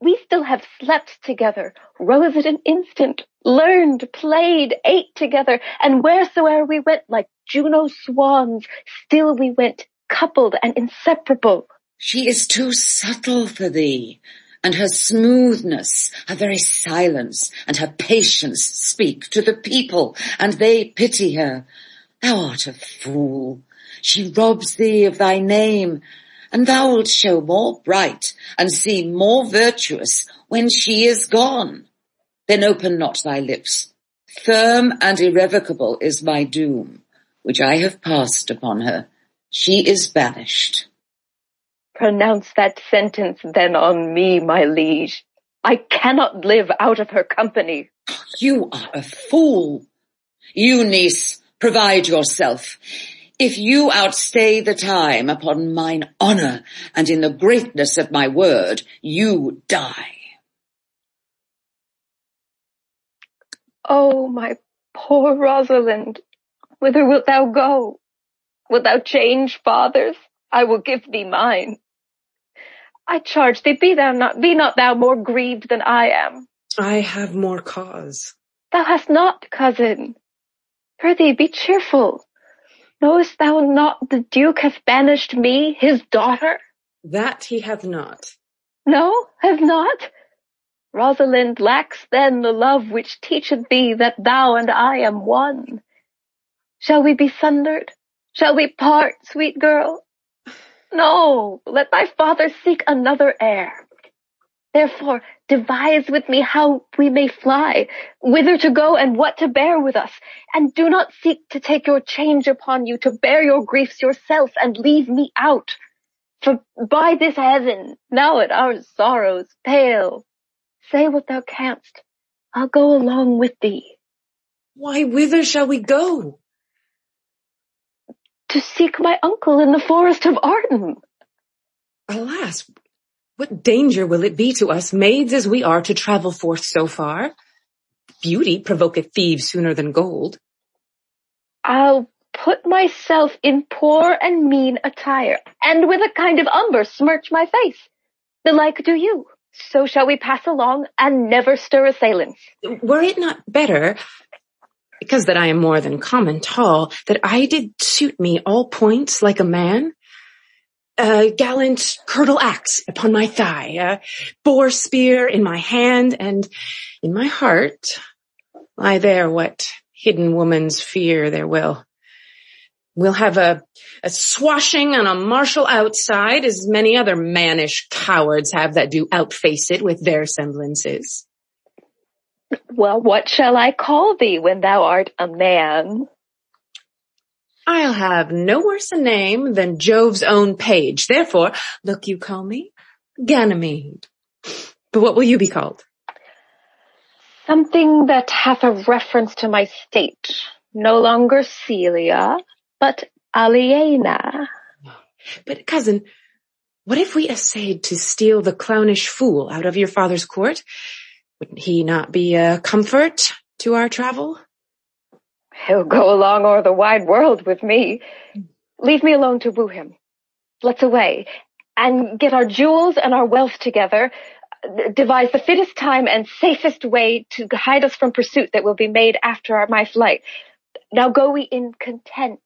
We still have slept together, rose at an instant, learned, played, ate together, and wheresoe'er we went like Juno's swans, still we went coupled and inseparable. She is too subtle for thee and her smoothness, her very silence, and her patience speak to the people, and they pity her. Thou art a fool. She robs thee of thy name, and thou wilt show more bright and seem more virtuous when she is gone. Then open not thy lips. Firm and irrevocable is my doom, which I have passed upon her. She is banished. Pronounce that sentence then on me, my liege. I cannot live out of her company. You are a fool. You, niece, provide yourself. If you outstay the time upon mine honour and in the greatness of my word, you die. Oh, my poor Rosalind, whither wilt thou go? Wilt thou change fathers? I will give thee mine. I charge thee, be thou not, be not thou more grieved than I am. I have more cause. Thou hast not, cousin. Prithee, be cheerful. Knowest thou not the Duke hath banished me, his daughter? That he hath not. No, hath not? Rosalind lacks then the love which teacheth thee that thou and I am one. Shall we be sundered? Shall we part, sweet girl? No, let thy father seek another heir. Therefore, devise with me how we may fly, whither to go and what to bear with us, and do not seek to take your change upon you to bear your griefs yourself and leave me out. For by this heaven, now at our sorrows pale, say what thou canst. I'll go along with thee. Why, whither shall we go? To seek my uncle in the forest of Arden. Alas, what danger will it be to us, maids as we are, to travel forth so far? Beauty provoketh thieves sooner than gold. I'll put myself in poor and mean attire, and with a kind of umber smirch my face. The like do you. So shall we pass along and never stir assailants. Were it not better because that I am more than common tall, that I did suit me all points like a man. A gallant curtal axe upon my thigh, a boar spear in my hand, and in my heart lie there what hidden woman's fear there will. We'll have a, a swashing and a martial outside as many other mannish cowards have that do outface it with their semblances. Well, what shall I call thee when thou art a man? I'll have no worse a name than Jove's own page. Therefore, look you call me Ganymede. But what will you be called? Something that hath a reference to my state. No longer Celia, but Aliena. But cousin, what if we essayed to steal the clownish fool out of your father's court? Wouldn't he not be a comfort to our travel? He'll go along o'er the wide world with me. Leave me alone to woo him. Let's away and get our jewels and our wealth together, devise the fittest time and safest way to hide us from pursuit that will be made after our, my flight. Now go we in content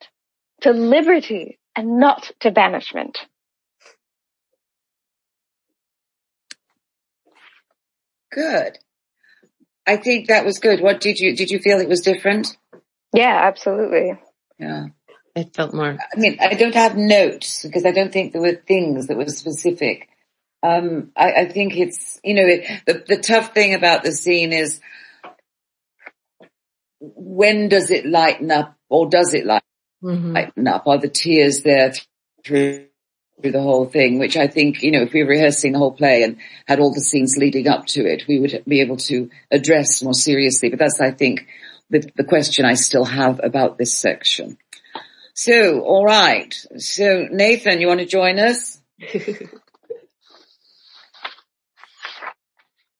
to liberty and not to banishment. Good. I think that was good. What did you, did you feel it was different? Yeah, absolutely. Yeah. It felt more. I mean, I don't have notes because I don't think there were things that were specific. Um, I, I think it's, you know, it, the, the tough thing about the scene is when does it lighten up or does it lighten, Mhm. lighten up? Are the tears there through, through the whole thing? Which I think, you know, if we were rehearsing the whole play and had all the scenes leading up to it, we would be able to address more seriously. But that's, I think, the, the question I still have about this section. So, all right. So, Nathan, you want to join us?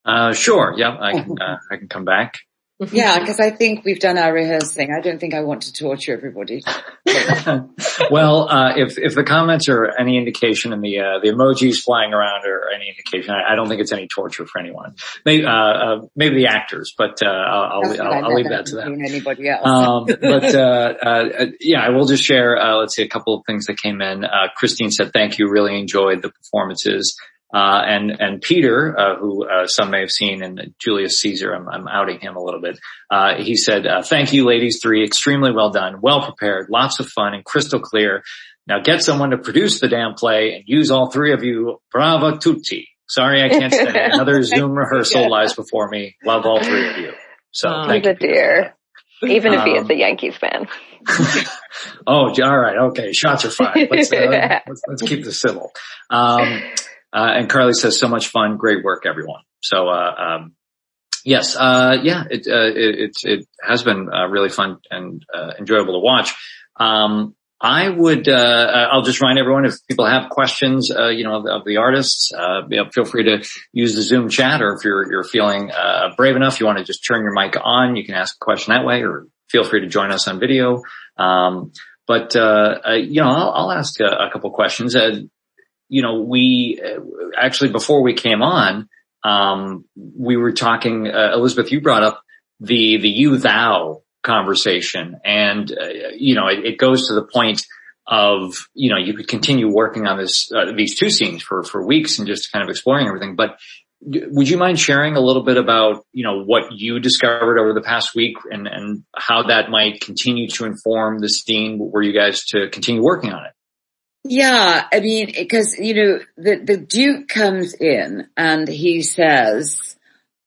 Uh, sure. Yeah, I can, uh, I can come back. Yeah, because I think we've done our rehearsing. I don't think I want to torture everybody. well, uh, if if the comments are any indication and the uh, the emojis flying around are any indication, I, I don't think it's any torture for anyone. Maybe uh, uh, maybe the actors, but uh, I'll I'll, I'll, I'll leave that to them. Anybody else? Um, but uh, uh, yeah, I will just share. Uh, let's see a couple of things that came in. Uh, Christine said, "Thank you, really enjoyed the performances." Uh, and and Peter, uh, who uh, some may have seen in Julius Caesar, I'm, I'm outing him a little bit. Uh, he said, uh, "Thank you, ladies three, extremely well done, well prepared, lots of fun, and crystal clear. Now get someone to produce the damn play and use all three of you. Brava tutti. Sorry, I can't stay. Another Zoom rehearsal lies before me. Love all three of you. So Oh. thank He's you. a dear. Even if he is Um, a Yankees fan. oh, all right. Okay. Shots are fired. Let's, uh, let's, let's keep this civil. Um, uh, and Carly says, so much fun. Great work, everyone. So, uh, um, yes, uh, yeah, it, uh, it, it, has been uh, really fun and, uh, enjoyable to watch. Um, I would, uh, I'll just remind everyone if people have questions, you know, of, of the artists, you know, feel free to use the Zoom chat or if you're, you're feeling, brave enough, you want to just turn your mic on, you can ask a question that way or feel free to join us on video. Um, but, uh, uh, you know, I'll, I'll ask a, a couple questions. Uh, you know, we uh, actually before we came on, um, we were talking, uh, Elizabeth, you brought up the, the you thou conversation and, uh, you know, it, it goes to the point of, you know, you could continue working on this, uh, these two scenes for, for weeks and just kind of exploring everything. But would you mind sharing a little bit about, you know, what you discovered over the past week and, and how that might continue to inform the scene Were you guys to continue working on it? Yeah, I mean, because you know, the the Duke comes in and he says,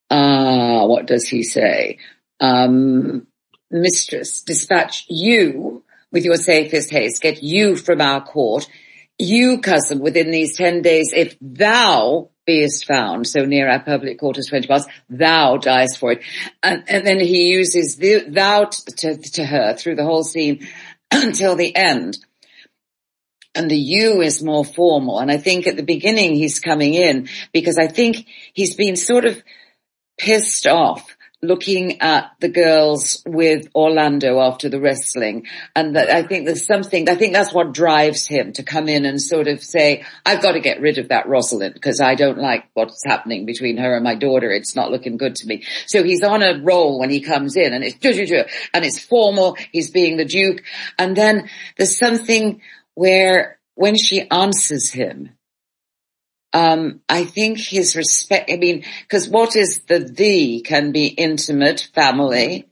"Ah, what does he say? Um, mistress, dispatch you with your safest haste. Get you from our court. You, cousin, within these ten days, if thou beest found so near our public as twenty miles, thou diest for it." And, and then he uses the, thou to, to her through the whole scene until the end and the you is more formal. And I think at the beginning he's coming in because I think he's been sort of pissed off looking at the girls with Orlando after the wrestling. And that I think there's something, I think that's what drives him to come in and sort of say, I've got to get rid of that Rosalind because I don't like what's happening between her and my daughter. It's not looking good to me. So he's on a roll when he comes in and it's, and it's formal. He's being the Duke. And then there's something where when she answers him, um, I think his respect, I mean, cause what is the thee can be intimate family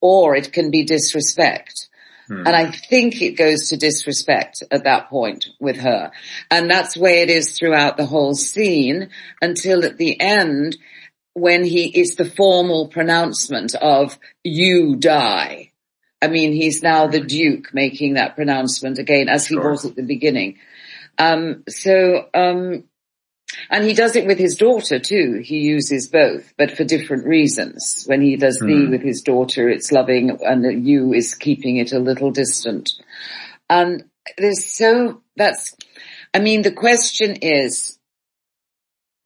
or it can be disrespect. Hmm. And I think it goes to disrespect at that point with her. And that's the way it is throughout the whole scene until at the end when he, it's the formal pronouncement of you die. I mean, he's now the Duke making that pronouncement again as he Sure. was at the beginning. Um, so, um, And he does it with his daughter too. He uses both, but for different reasons. When he does mm. the with his daughter, it's loving and the you is keeping it a little distant. And there's so, that's, I mean, the question is,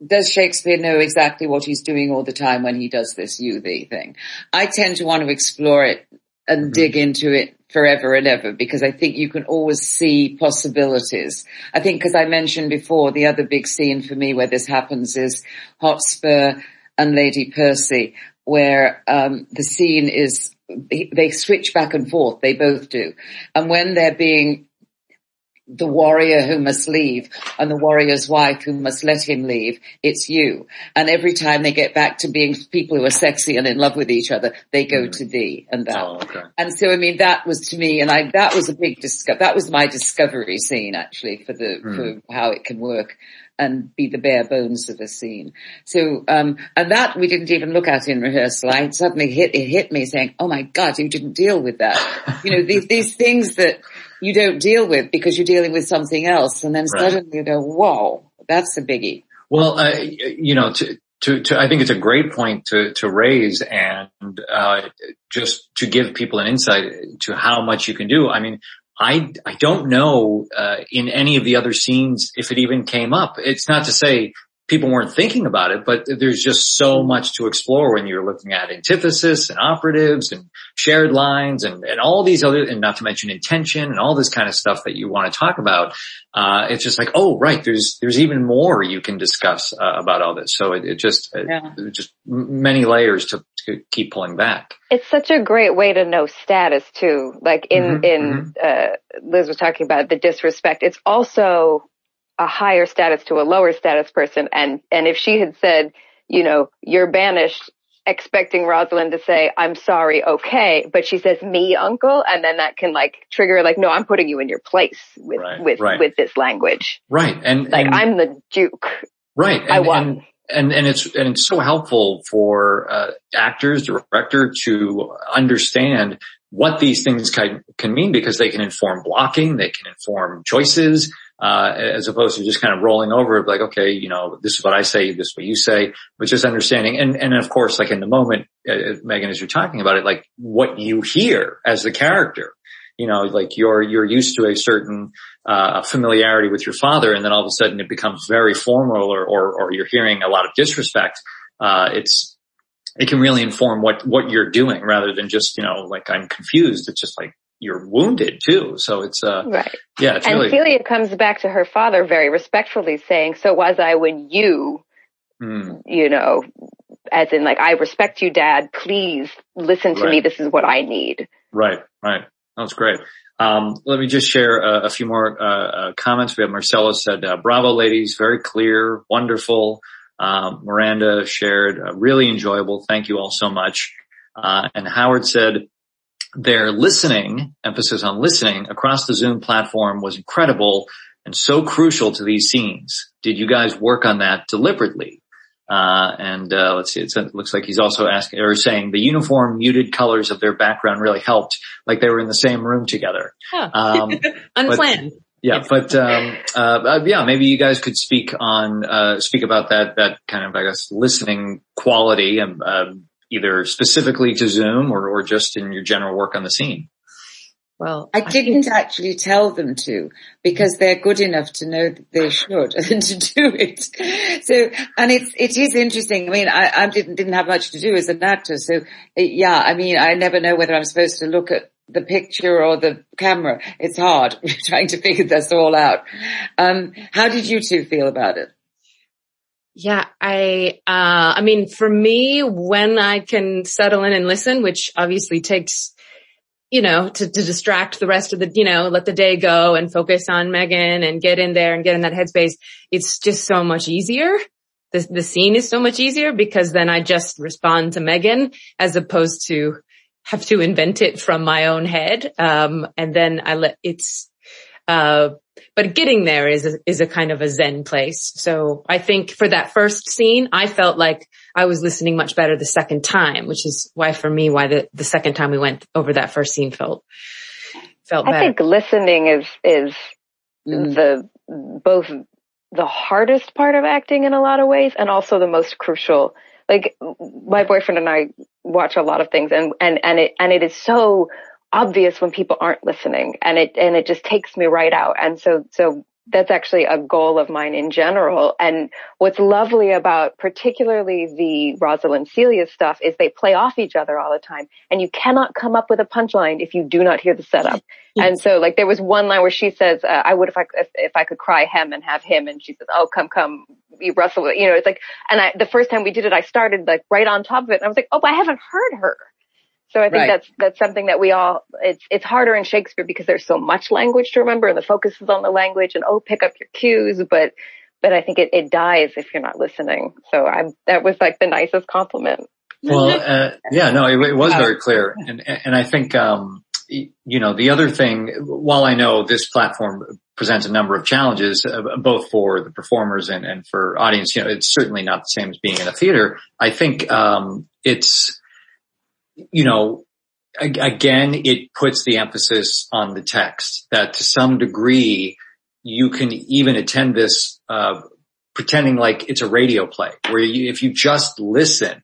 does Shakespeare know exactly what he's doing all the time when he does this you thee thing? I tend to want to explore it and mm-hmm. dig into it forever and ever because I think you can always see possibilities. I think because I mentioned before, the other big scene for me where this happens is Hotspur and Lady Percy where um, the scene is they switch back and forth. They both do. And when they're being the warrior who must leave and the warrior's wife who must let him leave. It's you. And every time they get back to being people who are sexy and in love with each other, they go mm. to thee and that. Oh, okay. And so, I mean, that was to me, and I, that was a big discover, that was my discovery scene actually for the, mm. for how it can work and be the bare bones of a scene. So, um, and that we didn't even look at in rehearsal. I suddenly hit, it hit me saying, oh my God, you didn't deal with that. you know, these, these things that you don't deal with because you're dealing with something else. And then right. suddenly you go, whoa, that's a biggie. Well, uh, you know, to, to, to, I think it's a great point to, to raise and, uh, just to give people an insight to how much you can do. I mean, I, I don't know, uh, in any of the other scenes if it even came up. It's not to say people weren't thinking about it, but there's just so much to explore when you're looking at antithesis and operatives and shared lines and, and all these other, and not to mention intention and all this kind of stuff that you want to talk about. Uh, it's just like, oh, right. There's, there's even more you can discuss uh, about all this. So it, it just, yeah. it, just many layers to, to, keep pulling back. It's such a great way to know status too. Like in, mm-hmm, in, mm-hmm. uh, Liz was talking about the disrespect. It's also a higher status to a lower status person. And, and if she had said, you know, you're banished expecting Rosalind to say, I'm sorry, okay. But she says, me, uncle. And then that can like trigger like, no, I'm putting you in your place with, right, with, right. with this language. Right. And like, and, I'm the Duke. Right. And, I won. And, and, and it's, and it's so helpful for, uh, actors, director to understand what these things can, can mean because they can inform blocking, they can inform choices, uh, as opposed to just kind of rolling over like, okay, you know, this is what I say, this is what you say, but just understanding. And, and of course, like in the moment, uh, Meaghan, as you're talking about it, like what you hear as the character, you know, like you're, you're used to a certain, uh, familiarity with your father and then all of a sudden it becomes very formal or, or, or you're hearing a lot of disrespect. Uh, it's, it can really inform what, what you're doing rather than just, you know, like I'm confused. It's just like, you're wounded too. So it's, uh, right. Yeah. It's and really... Celia comes back to her father very respectfully saying, so was I when you, mm. you know, as in like, I respect you, dad. Please listen to right. me. This is what I need. Right. Right. That's great. Um, let me just share a, a few more uh, uh, comments. We have Marcella said, uh, "Bravo, ladies! Very clear, wonderful." Um, Miranda shared, uh, "Really enjoyable. Thank you all so much." Uh, and Howard said, their listening, emphasis on listening across the Zoom platform was incredible and so crucial to these scenes. Did you guys work on that deliberately? Uh, and uh, let's see, it looks like he's also asking or saying the uniform muted colors of their background really helped, like they were in the same room together. Huh. Um, Unplanned. But, yeah, but um, uh, uh, yeah, maybe you guys could speak on uh, speak about that that kind of I guess listening quality and um, either specifically to Zoom or, or just in your general work on the scene? Well, I didn't think... actually tell them to because they're good enough to know that they should and to do it. So, and it's, it is interesting. I mean, I, I didn't, didn't have much to do as an actor. So yeah, I mean, I never know whether I'm supposed to look at the picture or the camera. It's hard trying to figure this all out. Um, how did you two feel about it? Yeah, I, uh, I mean, for me, when I can settle in and listen, which obviously takes, you know, to, to distract the rest of the, you know, let the day go and focus on Meaghan and get in there and get in that headspace. It's just so much easier. The, the scene is so much easier because then I just respond to Meaghan as opposed to have to invent it from my own head. Um, and then I let, it's, uh, but getting there is a, is a kind of a zen place. So I think for that first scene, I felt like I was listening much better the second time, which is why for me, why the, the second time we went over that first scene felt, felt I better. think listening is, is mm. the both the hardest part of acting in a lot of ways and also the most crucial. Like my boyfriend and I watch a lot of things and, and, and it, and it is so obvious when people aren't listening and it, and it just takes me right out. And so, so that's actually a goal of mine in general. And what's lovely about particularly the Rosalind Celia stuff is they play off each other all the time and you cannot come up with a punchline if you do not hear the setup. and so like there was one line where she says, uh, I would if I, if, if I could cry hem and have him. And she says, Oh, come, come, you Russell, you know, it's like, and I, the first time we did it, I started like right on top of it and I was like, Oh, I haven't heard her. So I think right. that's, that's something that we all, it's, it's harder in Shakespeare because there's so much language to remember and the focus is on the language and oh, pick up your cues, but, but I think it, it dies if you're not listening. So I, that was like the nicest compliment. Well, uh, yeah, no, it, it was very clear. And, and I think, um, you know, the other thing, while I know this platform presents a number of challenges, uh, both for the performers and, and for audience, you know, it's certainly not the same as being in a theater. I think, um, it's, you know, again, it puts the emphasis on the text that to some degree you can even attend this, uh, pretending like it's a radio play where you, if you just listen,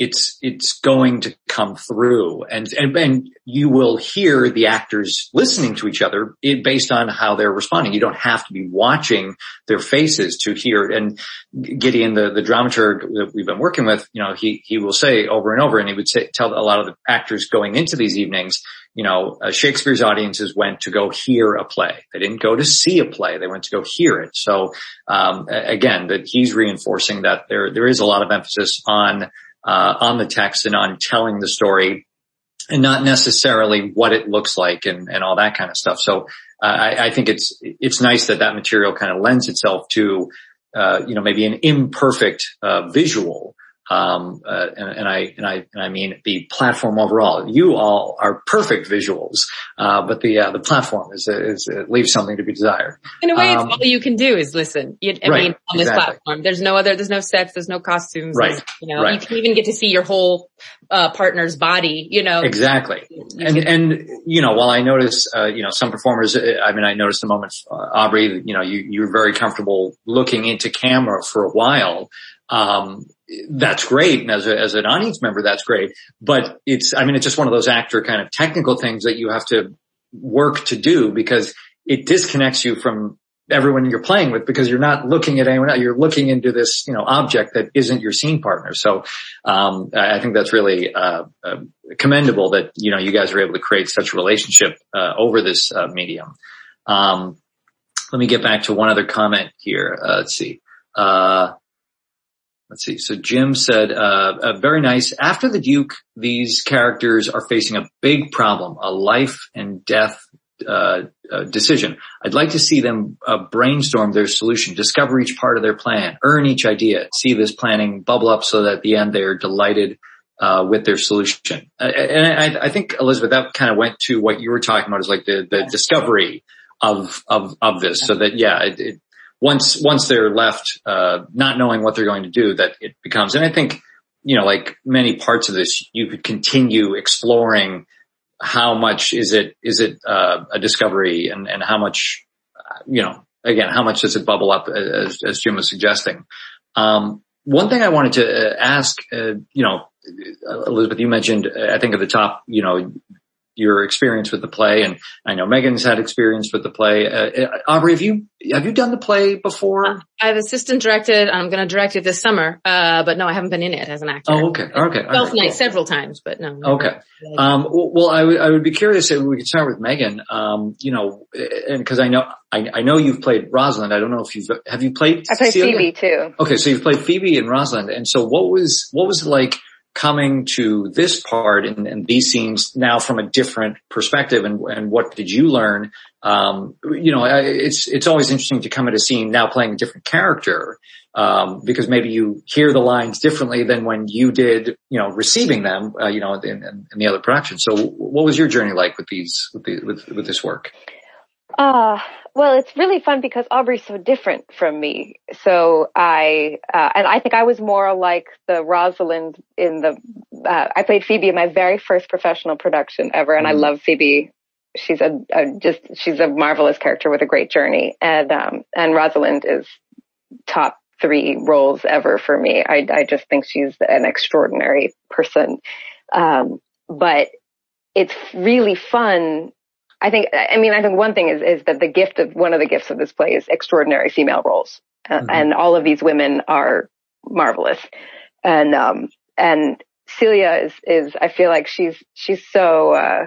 it's it's going to come through. And, and and you will hear the actors listening to each other based on how they're responding. You don't have to be watching their faces to hear. It and gideon the the dramaturg that we've been working with you know he he will say over and over and he would say tell a lot of the actors going into these evenings you know uh, shakespeare's audiences went to go hear a play. They didn't go to see a play. They went to go hear it. So um, again that he's reinforcing that there there is a lot of emphasis on uh, on the text and on telling the story and not necessarily what it looks like and, and all that kind of stuff. So uh, I, I, think it's it's nice that that material kind of lends itself to uh, you know maybe an imperfect uh, visual um, uh, and, and, I and I and I mean the platform overall. You all are perfect visuals, uh, but the uh, the platform is, is it leaves something to be desired. In a way, um, all you can do is listen. You, I right, mean, on this exactly. platform, there's no other, there's no sets, there's no costumes. Right. You know, right. you can even get to see your whole uh, partner's body. You know. Exactly. and can, and you know, while I notice, uh, you know, some performers. Uh, I mean, I noticed the moment, Aubrey. You know, you you're very comfortable looking into camera for a while. Um, that's great. And as a, as an audience member, that's great. But it's, I mean, it's just one of those actor kind of technical things that you have to work to do because it disconnects you from everyone you're playing with because you're not looking at anyone else. You're looking into this, you know, object that isn't your scene partner. So, um, I think that's really, uh, uh, commendable that, you know, you guys are able to create such a relationship, uh, over this, uh, medium. Um, let me get back to one other comment here. Uh, let's see. Uh, let's see. So Jim said, uh, uh, very nice. After the Duke, these characters are facing a big problem, a life and death uh, uh, decision. I'd like to see them uh, brainstorm their solution, discover each part of their plan, earn each idea, see this planning bubble up so that at the end they're delighted uh, with their solution. and I, I, think Elizabeth, that kind of went to what you were talking about is like the, the discovery of, of, of this so that, yeah, it, it, once once they're left uh, not knowing what they're going to do, that it becomes. And I think you know, like many parts of this, you could continue exploring how much is it is it uh, a discovery, and and how much you know again how much does it bubble up as, as Jim was suggesting. Um, one thing I wanted to uh, ask, uh, you know, Elizabeth, you mentioned, I think at the top, you know, your experience with the play, and I know Meaghan's had experience with the play. Uh, uh Aubrey, have you have you done the play before? I've assistant directed. I'm going to direct it this summer, uh, but no, I haven't been in it as an actor. Oh, okay, okay. Both right, nights, cool. several times, but no. Okay. Um, well, I, w- I would be curious if we could start with Meaghan. Um, you know, and because I know I, I, know you've played Rosalind. I don't know if you've have you played. I played Celia? Phoebe too. Okay, so you've played Phoebe and Rosalind, and so what was what was it like? Coming to this part and, and, these scenes now from a different perspective and, and what did you learn? Um, you know, it's, it's always interesting to come at a scene now playing a different character, um, because maybe you hear the lines differently than when you did, you know, receiving them, uh, you know, in, in, in, the other production. So what was your journey like with these, with, the, with, with this work? Uh, well, it's really fun because Aubrey's so different from me. So I, uh, and I think I was more like the Rosalind in the, uh, I played Phoebe in my very first professional production ever. And mm. I mm-hmm. love Phoebe. She's a, a, just, she's a marvelous character with a great journey. And, um, and Rosalind is top three roles ever for me. I, I just think she's an extraordinary person. Um, but it's really fun. I think, I mean, I think one thing is, is that the gift of, one of the gifts of this play is extraordinary female roles. Uh, mm-hmm. and all of these women are marvelous. And, um, and Celia is, is, I feel like she's, she's so, uh,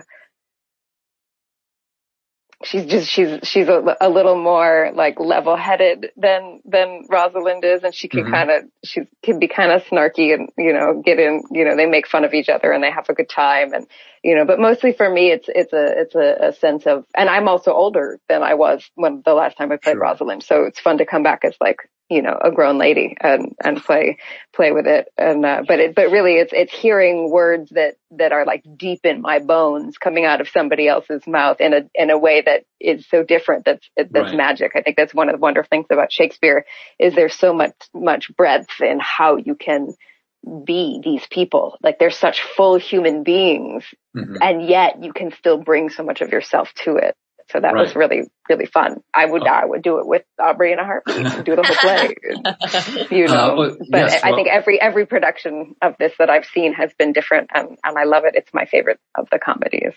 she's just she's she's a, a little more like level headed than than Rosalind is and she can mm-hmm. kind of she can be kind of snarky and you know get in you know they make fun of each other and they have a good time and you know but mostly for me it's it's a it's a, a sense of and I'm also older than I was when the last time I played sure. Rosalind so it's fun to come back as like you know, a grown lady and, and play, play with it. And, uh, but it, but really it's, it's hearing words that, that are like deep in my bones coming out of somebody else's mouth in a, in a way that is so different. That's, that's right. magic. I think that's one of the wonderful things about Shakespeare is there's so much, much breadth in how you can, be these people. Like they're such full human beings mm-hmm. and yet you can still bring so much of yourself to it. So that right. was really, really fun. I would, oh. I would do it with Aubrey in a heartbeat and do the whole play, you know, uh, well, but yes, I well, think every, every production of this that I've seen has been different and, and I love it. It's my favorite of the comedies.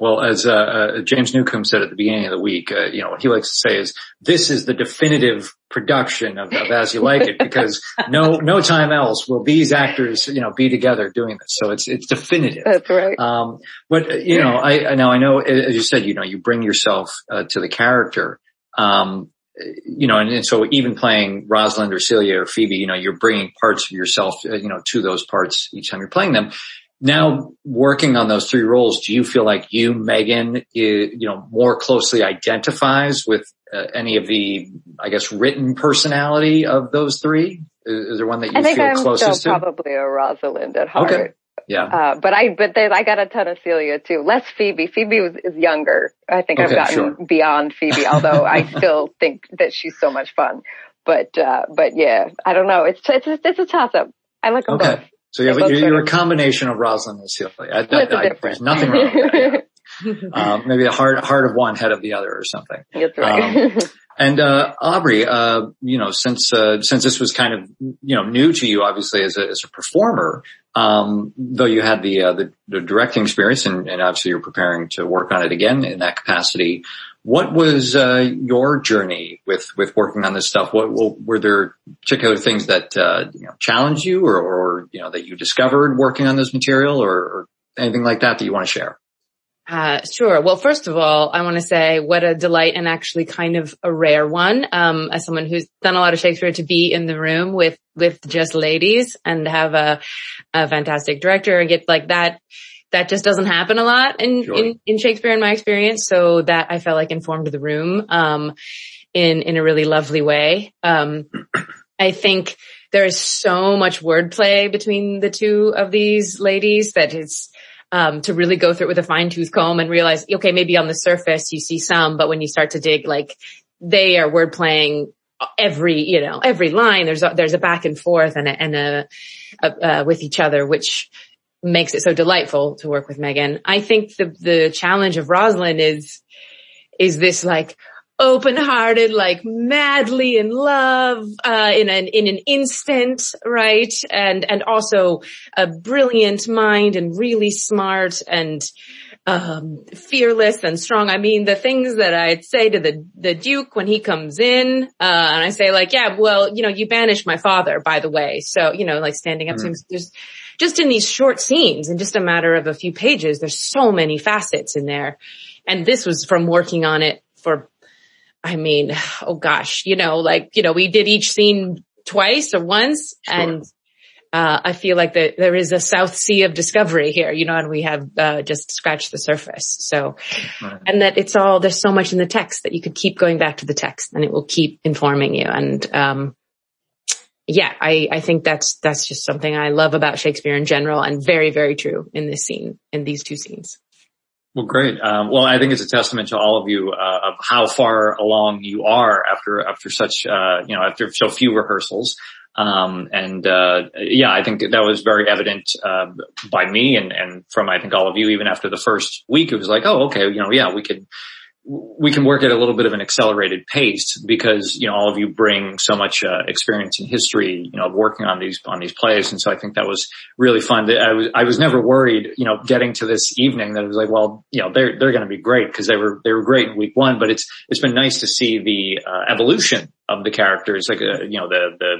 Well, as uh, uh, James Newcomb said at the beginning of the week, uh, you know, what he likes to say is, this is the definitive production of, of As You Like It because no, no time else will these actors, you know, be together doing this. So it's, it's definitive. That's right. Um, but, uh, you know, I, now I know, as you said, you know, you bring yourself uh, to the character. Um, you know, and, and, so even playing Rosalind or Celia or Phoebe, you know, you're bringing parts of yourself, uh, you know, to those parts each time you're playing them now working on those three roles, do you feel like you, Meaghan, you, you know, more closely identifies with uh, any of the, I guess, written personality of those three? Is, is there one that you I think feel I'm closest still to? Probably a Rosalind at heart. Okay. Yeah. Uh, but I, but then I got a ton of Celia too. Less Phoebe. Phoebe was, is younger. I think okay, I've gotten sure. beyond Phoebe, although I still think that she's so much fun. But, uh, but yeah, I don't know. It's, it's, it's a toss up. I like them okay. both. So yeah, you're, you're a combination of Rosalind and Celia. I, I, I, there's nothing wrong with that. Yeah. um, maybe a heart, heart of one, head of the other or something. That's right. Um, and, uh, Aubrey, uh, you know, since, uh, since this was kind of, you know, new to you, obviously as a, as a performer, um, though you had the, uh, the, the, directing experience and, and obviously you're preparing to work on it again in that capacity. What was uh, your journey with with working on this stuff? What, what were there particular things that uh, you know, challenged you, or, or, you know that you discovered working on this material, or, or anything like that that you want to share? Uh, sure. Well, first of all, I want to say what a delight and actually kind of a rare one. Um, as someone who's done a lot of Shakespeare to be in the room with, with just ladies and have a, a fantastic director and get like that that just doesn't happen a lot in, sure. in, in, Shakespeare in my experience. So that I felt like informed the room, um, in, in a really lovely way. Um, I think there is so much wordplay between the two of these ladies that it's, um, to really go through it with a fine tooth comb and realize, okay, maybe on the surface you see some, but when you start to dig, like they are word playing every, you know, every line. There's a, there's a back and forth and a, and a, a uh, with each other, which makes it so delightful to work with Meaghan. I think the, the challenge of Rosalind is, is this like open-hearted, like madly in love, uh, in an, in an instant, right? And, and also a brilliant mind and really smart and, um, fearless and strong. I mean, the things that I'd say to the, the Duke when he comes in, uh, and I say like, yeah, well, you know, you banished my father, by the way. So, you know, like standing up mm-hmm. to him, just, just in these short scenes in just a matter of a few pages, there's so many facets in there. And this was from working on it for, I mean, oh gosh, you know, like, you know, we did each scene twice or once sure. and uh, I feel like that there is a South Sea of discovery here, you know, and we have uh, just scratched the surface. So, right. and that it's all there's so much in the text that you could keep going back to the text, and it will keep informing you. And um, yeah, I, I think that's, that's just something I love about Shakespeare in general and very, very true in this scene, in these two scenes. Well, great. Um, well, I think it's a testament to all of you uh, of how far along you are after after such uh, you know after so few rehearsals. Um, and uh, yeah, I think that was very evident uh, by me and and from I think all of you. Even after the first week, it was like, oh, okay, you know, yeah, we could we can work at a little bit of an accelerated pace because you know all of you bring so much uh, experience and history, you know, of working on these on these plays, and so I think that was really fun. I was I was never worried, you know, getting to this evening that it was like, well, you know, they're they're going to be great because they were they were great in week one, but it's it's been nice to see the uh, evolution of the characters, like uh, you know the the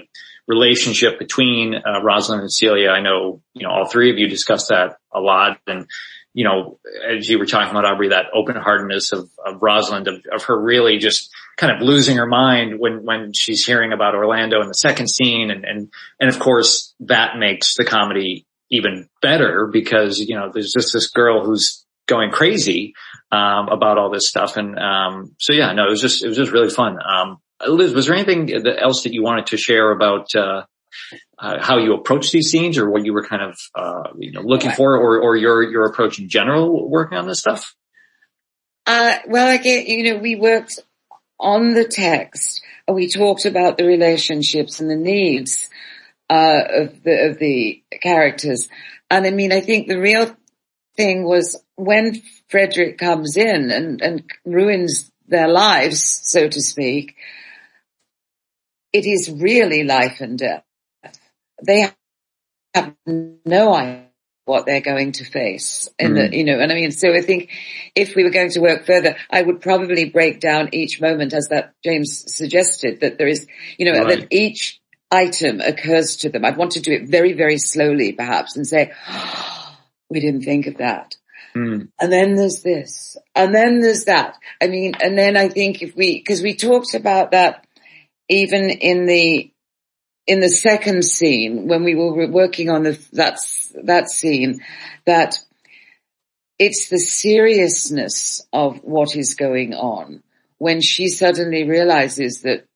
relationship between uh, Rosalind and Celia. I know you know all three of you discussed that a lot, and you know, as you were talking about Aubrey, that open heartedness of, of Rosalind, of, of, her really just kind of losing her mind when, when she's hearing about Orlando in the second scene. And, and, and of course that makes the comedy even better because, you know, there's just this girl who's going crazy, um, about all this stuff. And, um, so yeah, no, it was just, it was just really fun. Um, Liz, was there anything else that you wanted to share about, uh, uh, how you approach these scenes or what you were kind of, uh, you know, looking for or, or your, your approach in general working on this stuff? Uh, well, get you know, we worked on the text and we talked about the relationships and the needs, uh, of the, of the characters. And I mean, I think the real thing was when Frederick comes in and, and ruins their lives, so to speak, it is really life and death they have no idea what they're going to face in mm. the, you know, and I mean, so I think if we were going to work further, I would probably break down each moment as that James suggested that there is, you know, right. that each item occurs to them. I'd want to do it very, very slowly perhaps and say, oh, we didn't think of that. Mm. And then there's this and then there's that. I mean, and then I think if we, cause we talked about that even in the in the second scene when we were working on the, that, that scene that it's the seriousness of what is going on when she suddenly realizes that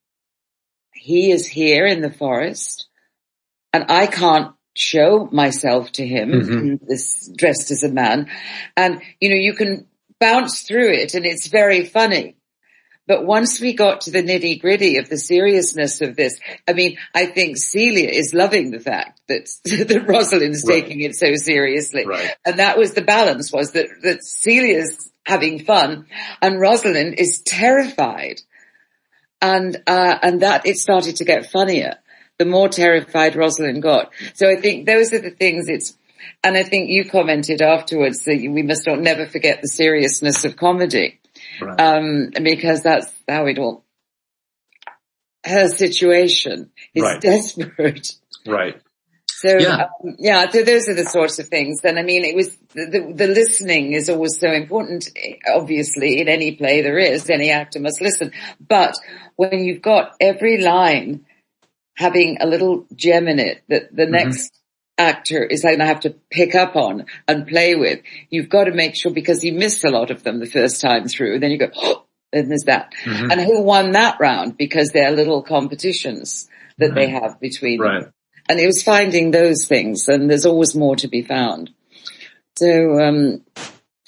he is here in the forest and I can't show myself to him mm-hmm. this dressed as a man and you know you can bounce through it and it's very funny but once we got to the nitty gritty of the seriousness of this, I mean, I think Celia is loving the fact that, that Rosalind's right. taking it so seriously. Right. And that was the balance was that, that Celia's having fun and Rosalind is terrified. And, uh, and that it started to get funnier the more terrified Rosalind got. So I think those are the things it's, and I think you commented afterwards that we must not never forget the seriousness of comedy. Right. Um, because that's how it all, her situation is right. desperate. Right. So yeah. Um, yeah, so those are the sorts of things. And I mean, it was the, the, the, listening is always so important. Obviously, in any play there is, any actor must listen. But when you've got every line having a little gem in it, that the mm-hmm. next actor is going to have to pick up on and play with. You've got to make sure because you miss a lot of them the first time through. Then you go, oh, and there's that. Mm-hmm. And who won that round because they're little competitions that mm-hmm. they have between right. them. And it was finding those things and there's always more to be found. So, um,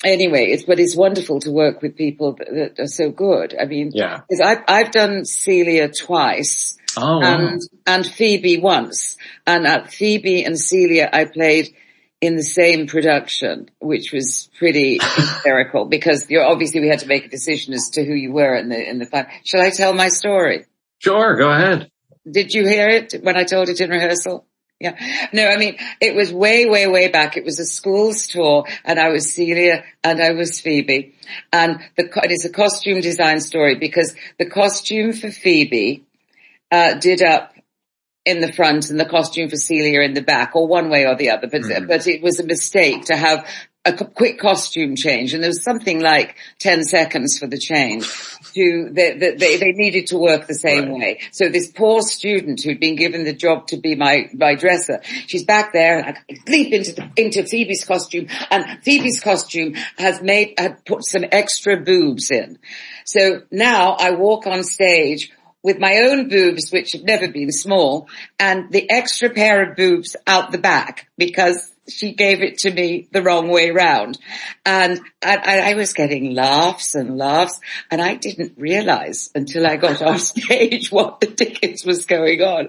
anyway, it's, but it's wonderful to work with people that, that are so good. I mean, yeah. I've, I've done Celia twice Oh, and, um, and Phoebe once. And at Phoebe and Celia, I played in the same production, which was pretty hysterical because obviously we had to make a decision as to who you were in the, in the plan. Shall I tell my story? Sure, go ahead. Did you hear it when I told it in rehearsal? Yeah. No, I mean, it was way, way, way back. It was a school's tour and I was Celia and I was Phoebe. And the, it is a costume design story because the costume for Phoebe uh, did up in the front and the costume for Celia in the back or one way or the other, but, mm-hmm. but it was a mistake to have a quick costume change and there was something like 10 seconds for the change to they, they, they needed to work the same right. way so this poor student who'd been given the job to be my my dresser she's back there and I leap into the, into Phoebe's costume and Phoebe's costume has made had put some extra boobs in so now I walk on stage with my own boobs, which have never been small, and the extra pair of boobs out the back because she gave it to me the wrong way round. And I, I was getting laughs and laughs and I didn't realize until I got off stage what the dickens was going on.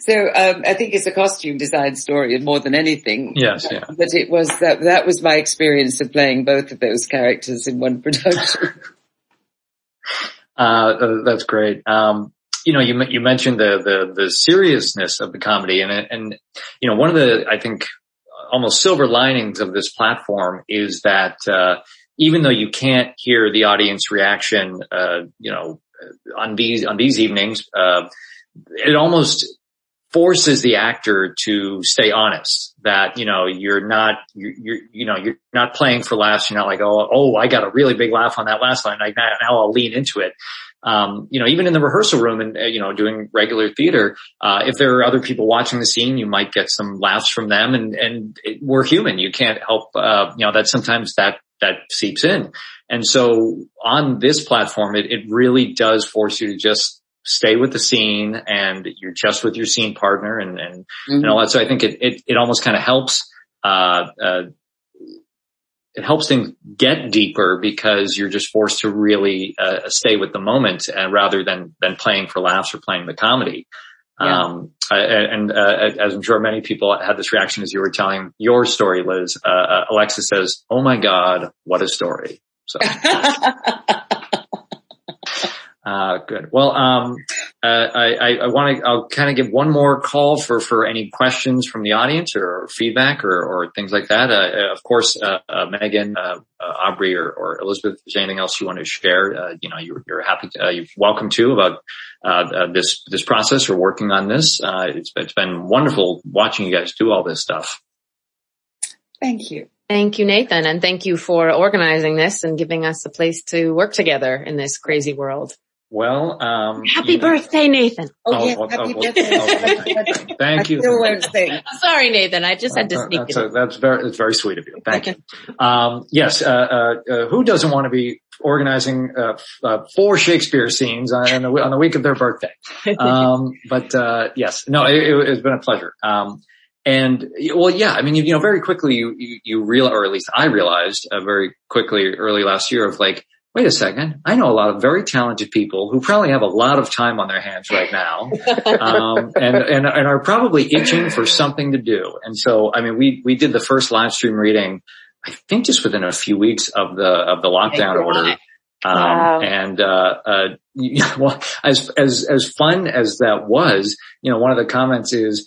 So, um, I think it's a costume design story and more than anything. Yes, yeah. But it was that, that was my experience of playing both of those characters in one production. uh, that's great. Um, you know, you you mentioned the the the seriousness of the comedy, and and you know, one of the I think almost silver linings of this platform is that uh, even though you can't hear the audience reaction, uh, you know, on these on these evenings, uh, it almost forces the actor to stay honest that, you know, you're not, you're, you're, you know, you're not playing for laughs. You're not like, oh, oh, I got a really big laugh on that last line. Like now I'll lean into it. Um, you know, even in the rehearsal room and, uh, you know, doing regular theater, uh, if there are other people watching the scene, you might get some laughs from them and, and it, we're human. You can't help, uh, you know, that sometimes that, that seeps in. And so on this platform, it, it really does force you to just stay with the scene and you're just with your scene partner and, and, mm-hmm. and all that. So I think it, it, it almost kind of helps, uh, uh, it helps things get deeper because you're just forced to really uh, stay with the moment uh, rather than than playing for laughs or playing the comedy. Yeah. Um, and uh, as I'm sure many people had this reaction as you were telling your story, Liz. Uh, uh, Alexa says, "Oh my God, what a story!" So. Uh, good. Well, um, uh, I, I want to, I'll kind of give one more call for, for any questions from the audience or feedback or, or things like that. Uh, of course, uh, uh, Meaghan, uh, Aubrey or, or, Elizabeth, if there's anything else you want to share, you know, you're, you're happy to, you're welcome to about, this, this process or working on this. it's, it's been wonderful watching you guys do all this stuff. Thank you. Thank you, Nathan. And thank you for organizing this and giving us a place to work together in this crazy world. Well, um, happy birthday, Nathan. Oh, oh, yeah, well, happy oh, birthday. Oh, thank you. Sorry, Nathan. I just had to sneak that's, a, that's very, that's very sweet of you. Thank you. Um, yes, uh, uh, uh, who doesn't want to be organizing, uh, uh, four Shakespeare scenes on the, on the week of their birthday? Um, but, uh, yes, no, it, it, has been a pleasure. Um, and well, yeah, I mean, you, you know, very quickly you, you, you real, or at least I realized very quickly early last year of like, wait a second, I know a lot of very talented people who probably have a lot of time on their hands right now, um, and, and, and are probably itching for something to do. And so, I mean, we, we did the first live stream reading, I think just within a few weeks of the, of the lockdown order. Um, wow. and, uh, uh, well, as, as, as fun as that was, you know, one of the comments is,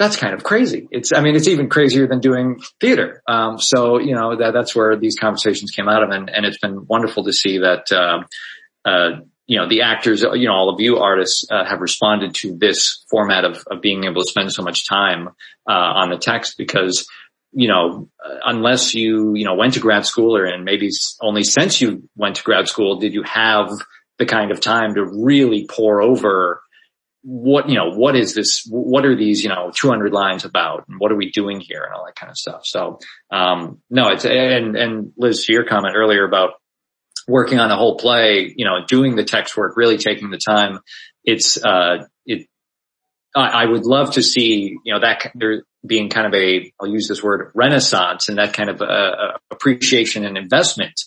that's kind of crazy. It's, I mean, it's even crazier than doing theater. Um, so, you know, that, that's where these conversations came out of and, and it's been wonderful to see that, uh, uh, you know, the actors, you know, all of you artists uh, have responded to this format of, of being able to spend so much time, uh, on the text because, you know, unless you, you know, went to grad school or, and maybe only since you went to grad school did you have the kind of time to really pore over what, you know, what is this, what are these, you know, 200 lines about and what are we doing here and all that kind of stuff. So, um, no, it's, and, and Liz, to your comment earlier about working on a whole play, you know, doing the text work, really taking the time. It's, uh, it, I, I would love to see, you know, that there being kind of a, I'll use this word renaissance and that kind of, uh, appreciation and investment,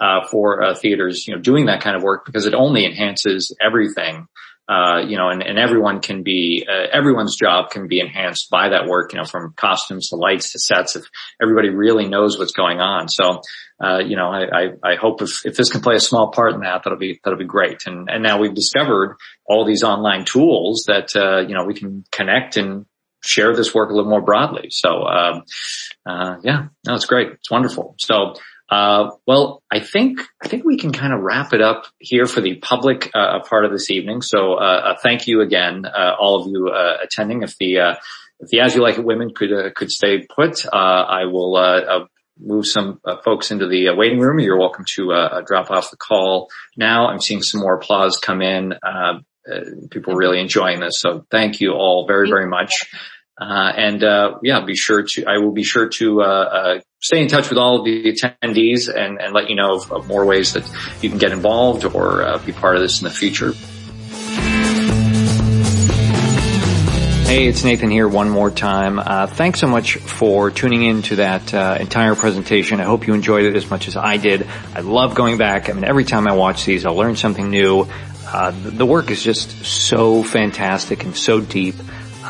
uh, for, uh, theaters, you know, doing that kind of work because it only enhances everything uh, you know, and, and everyone can be, uh, everyone's job can be enhanced by that work, you know, from costumes to lights to sets if everybody really knows what's going on. So, uh, you know, I, I, I, hope if, if this can play a small part in that, that'll be, that'll be great. And, and now we've discovered all these online tools that, uh, you know, we can connect and share this work a little more broadly. So, um, uh, yeah, no, it's great. It's wonderful. So, uh, well, I think I think we can kind of wrap it up here for the public uh, part of this evening. So, uh, uh thank you again, uh, all of you uh, attending. If the if the As You Like It women could could stay put, I will move some folks into the waiting room. You're welcome to drop off the call now. I'm seeing some more applause come in. people really enjoying this, so thank you all very very much. Uh, and uh, yeah, be sure to I will be sure to uh, uh, stay in touch with all of the attendees and, and let you know of, of, more ways that you can get involved or uh, be part of this in the future. Hey, it's Nathan here one more time. Uh, thanks so much for tuning in to that entire presentation. I hope you enjoyed it as much as I did. I love going back. I mean, every time I watch these, I'll learn something new. Uh, the work is just so fantastic and so deep.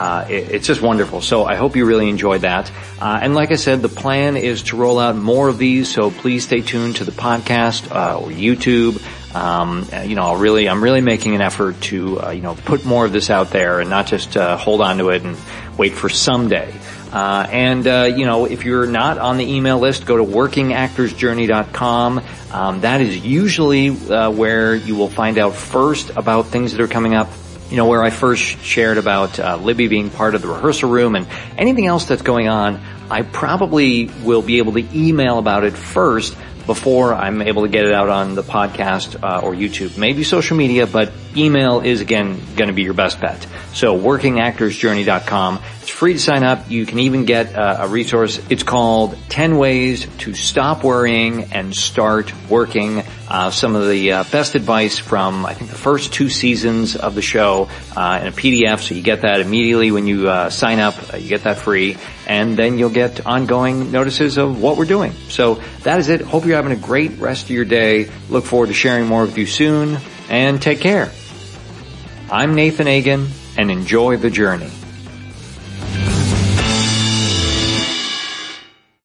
Uh, it, it's just wonderful. So I hope you really enjoyed that. Uh, and like I said, the plan is to roll out more of these. So please stay tuned to the podcast uh, or YouTube. Um, you know, I'll really, I'm really making an effort to, uh, you know, put more of this out there and not just uh, hold on to it and wait for someday. Uh, and uh, you know, if you're not on the email list, go to workingactorsjourney.com. Um, that is usually uh, where you will find out first about things that are coming up. You know, where I first shared about uh, Libby being part of the rehearsal room and anything else that's going on, I probably will be able to email about it first before I'm able to get it out on the podcast uh, or YouTube. Maybe social media, but email is again going to be your best bet. So workingactorsjourney.com. It's free to sign up. You can even get uh, a resource. It's called 10 Ways to Stop Worrying and Start Working. Uh, some of the uh, best advice from, I think, the first two seasons of the show uh, in a PDF. So you get that immediately when you uh, sign up. you get that free. And then you'll get ongoing notices of what we're doing. So that is it. Hope you're having a great rest of your day. Look forward to sharing more with you soon. And take care. I'm Nathan Agin and enjoy the journey.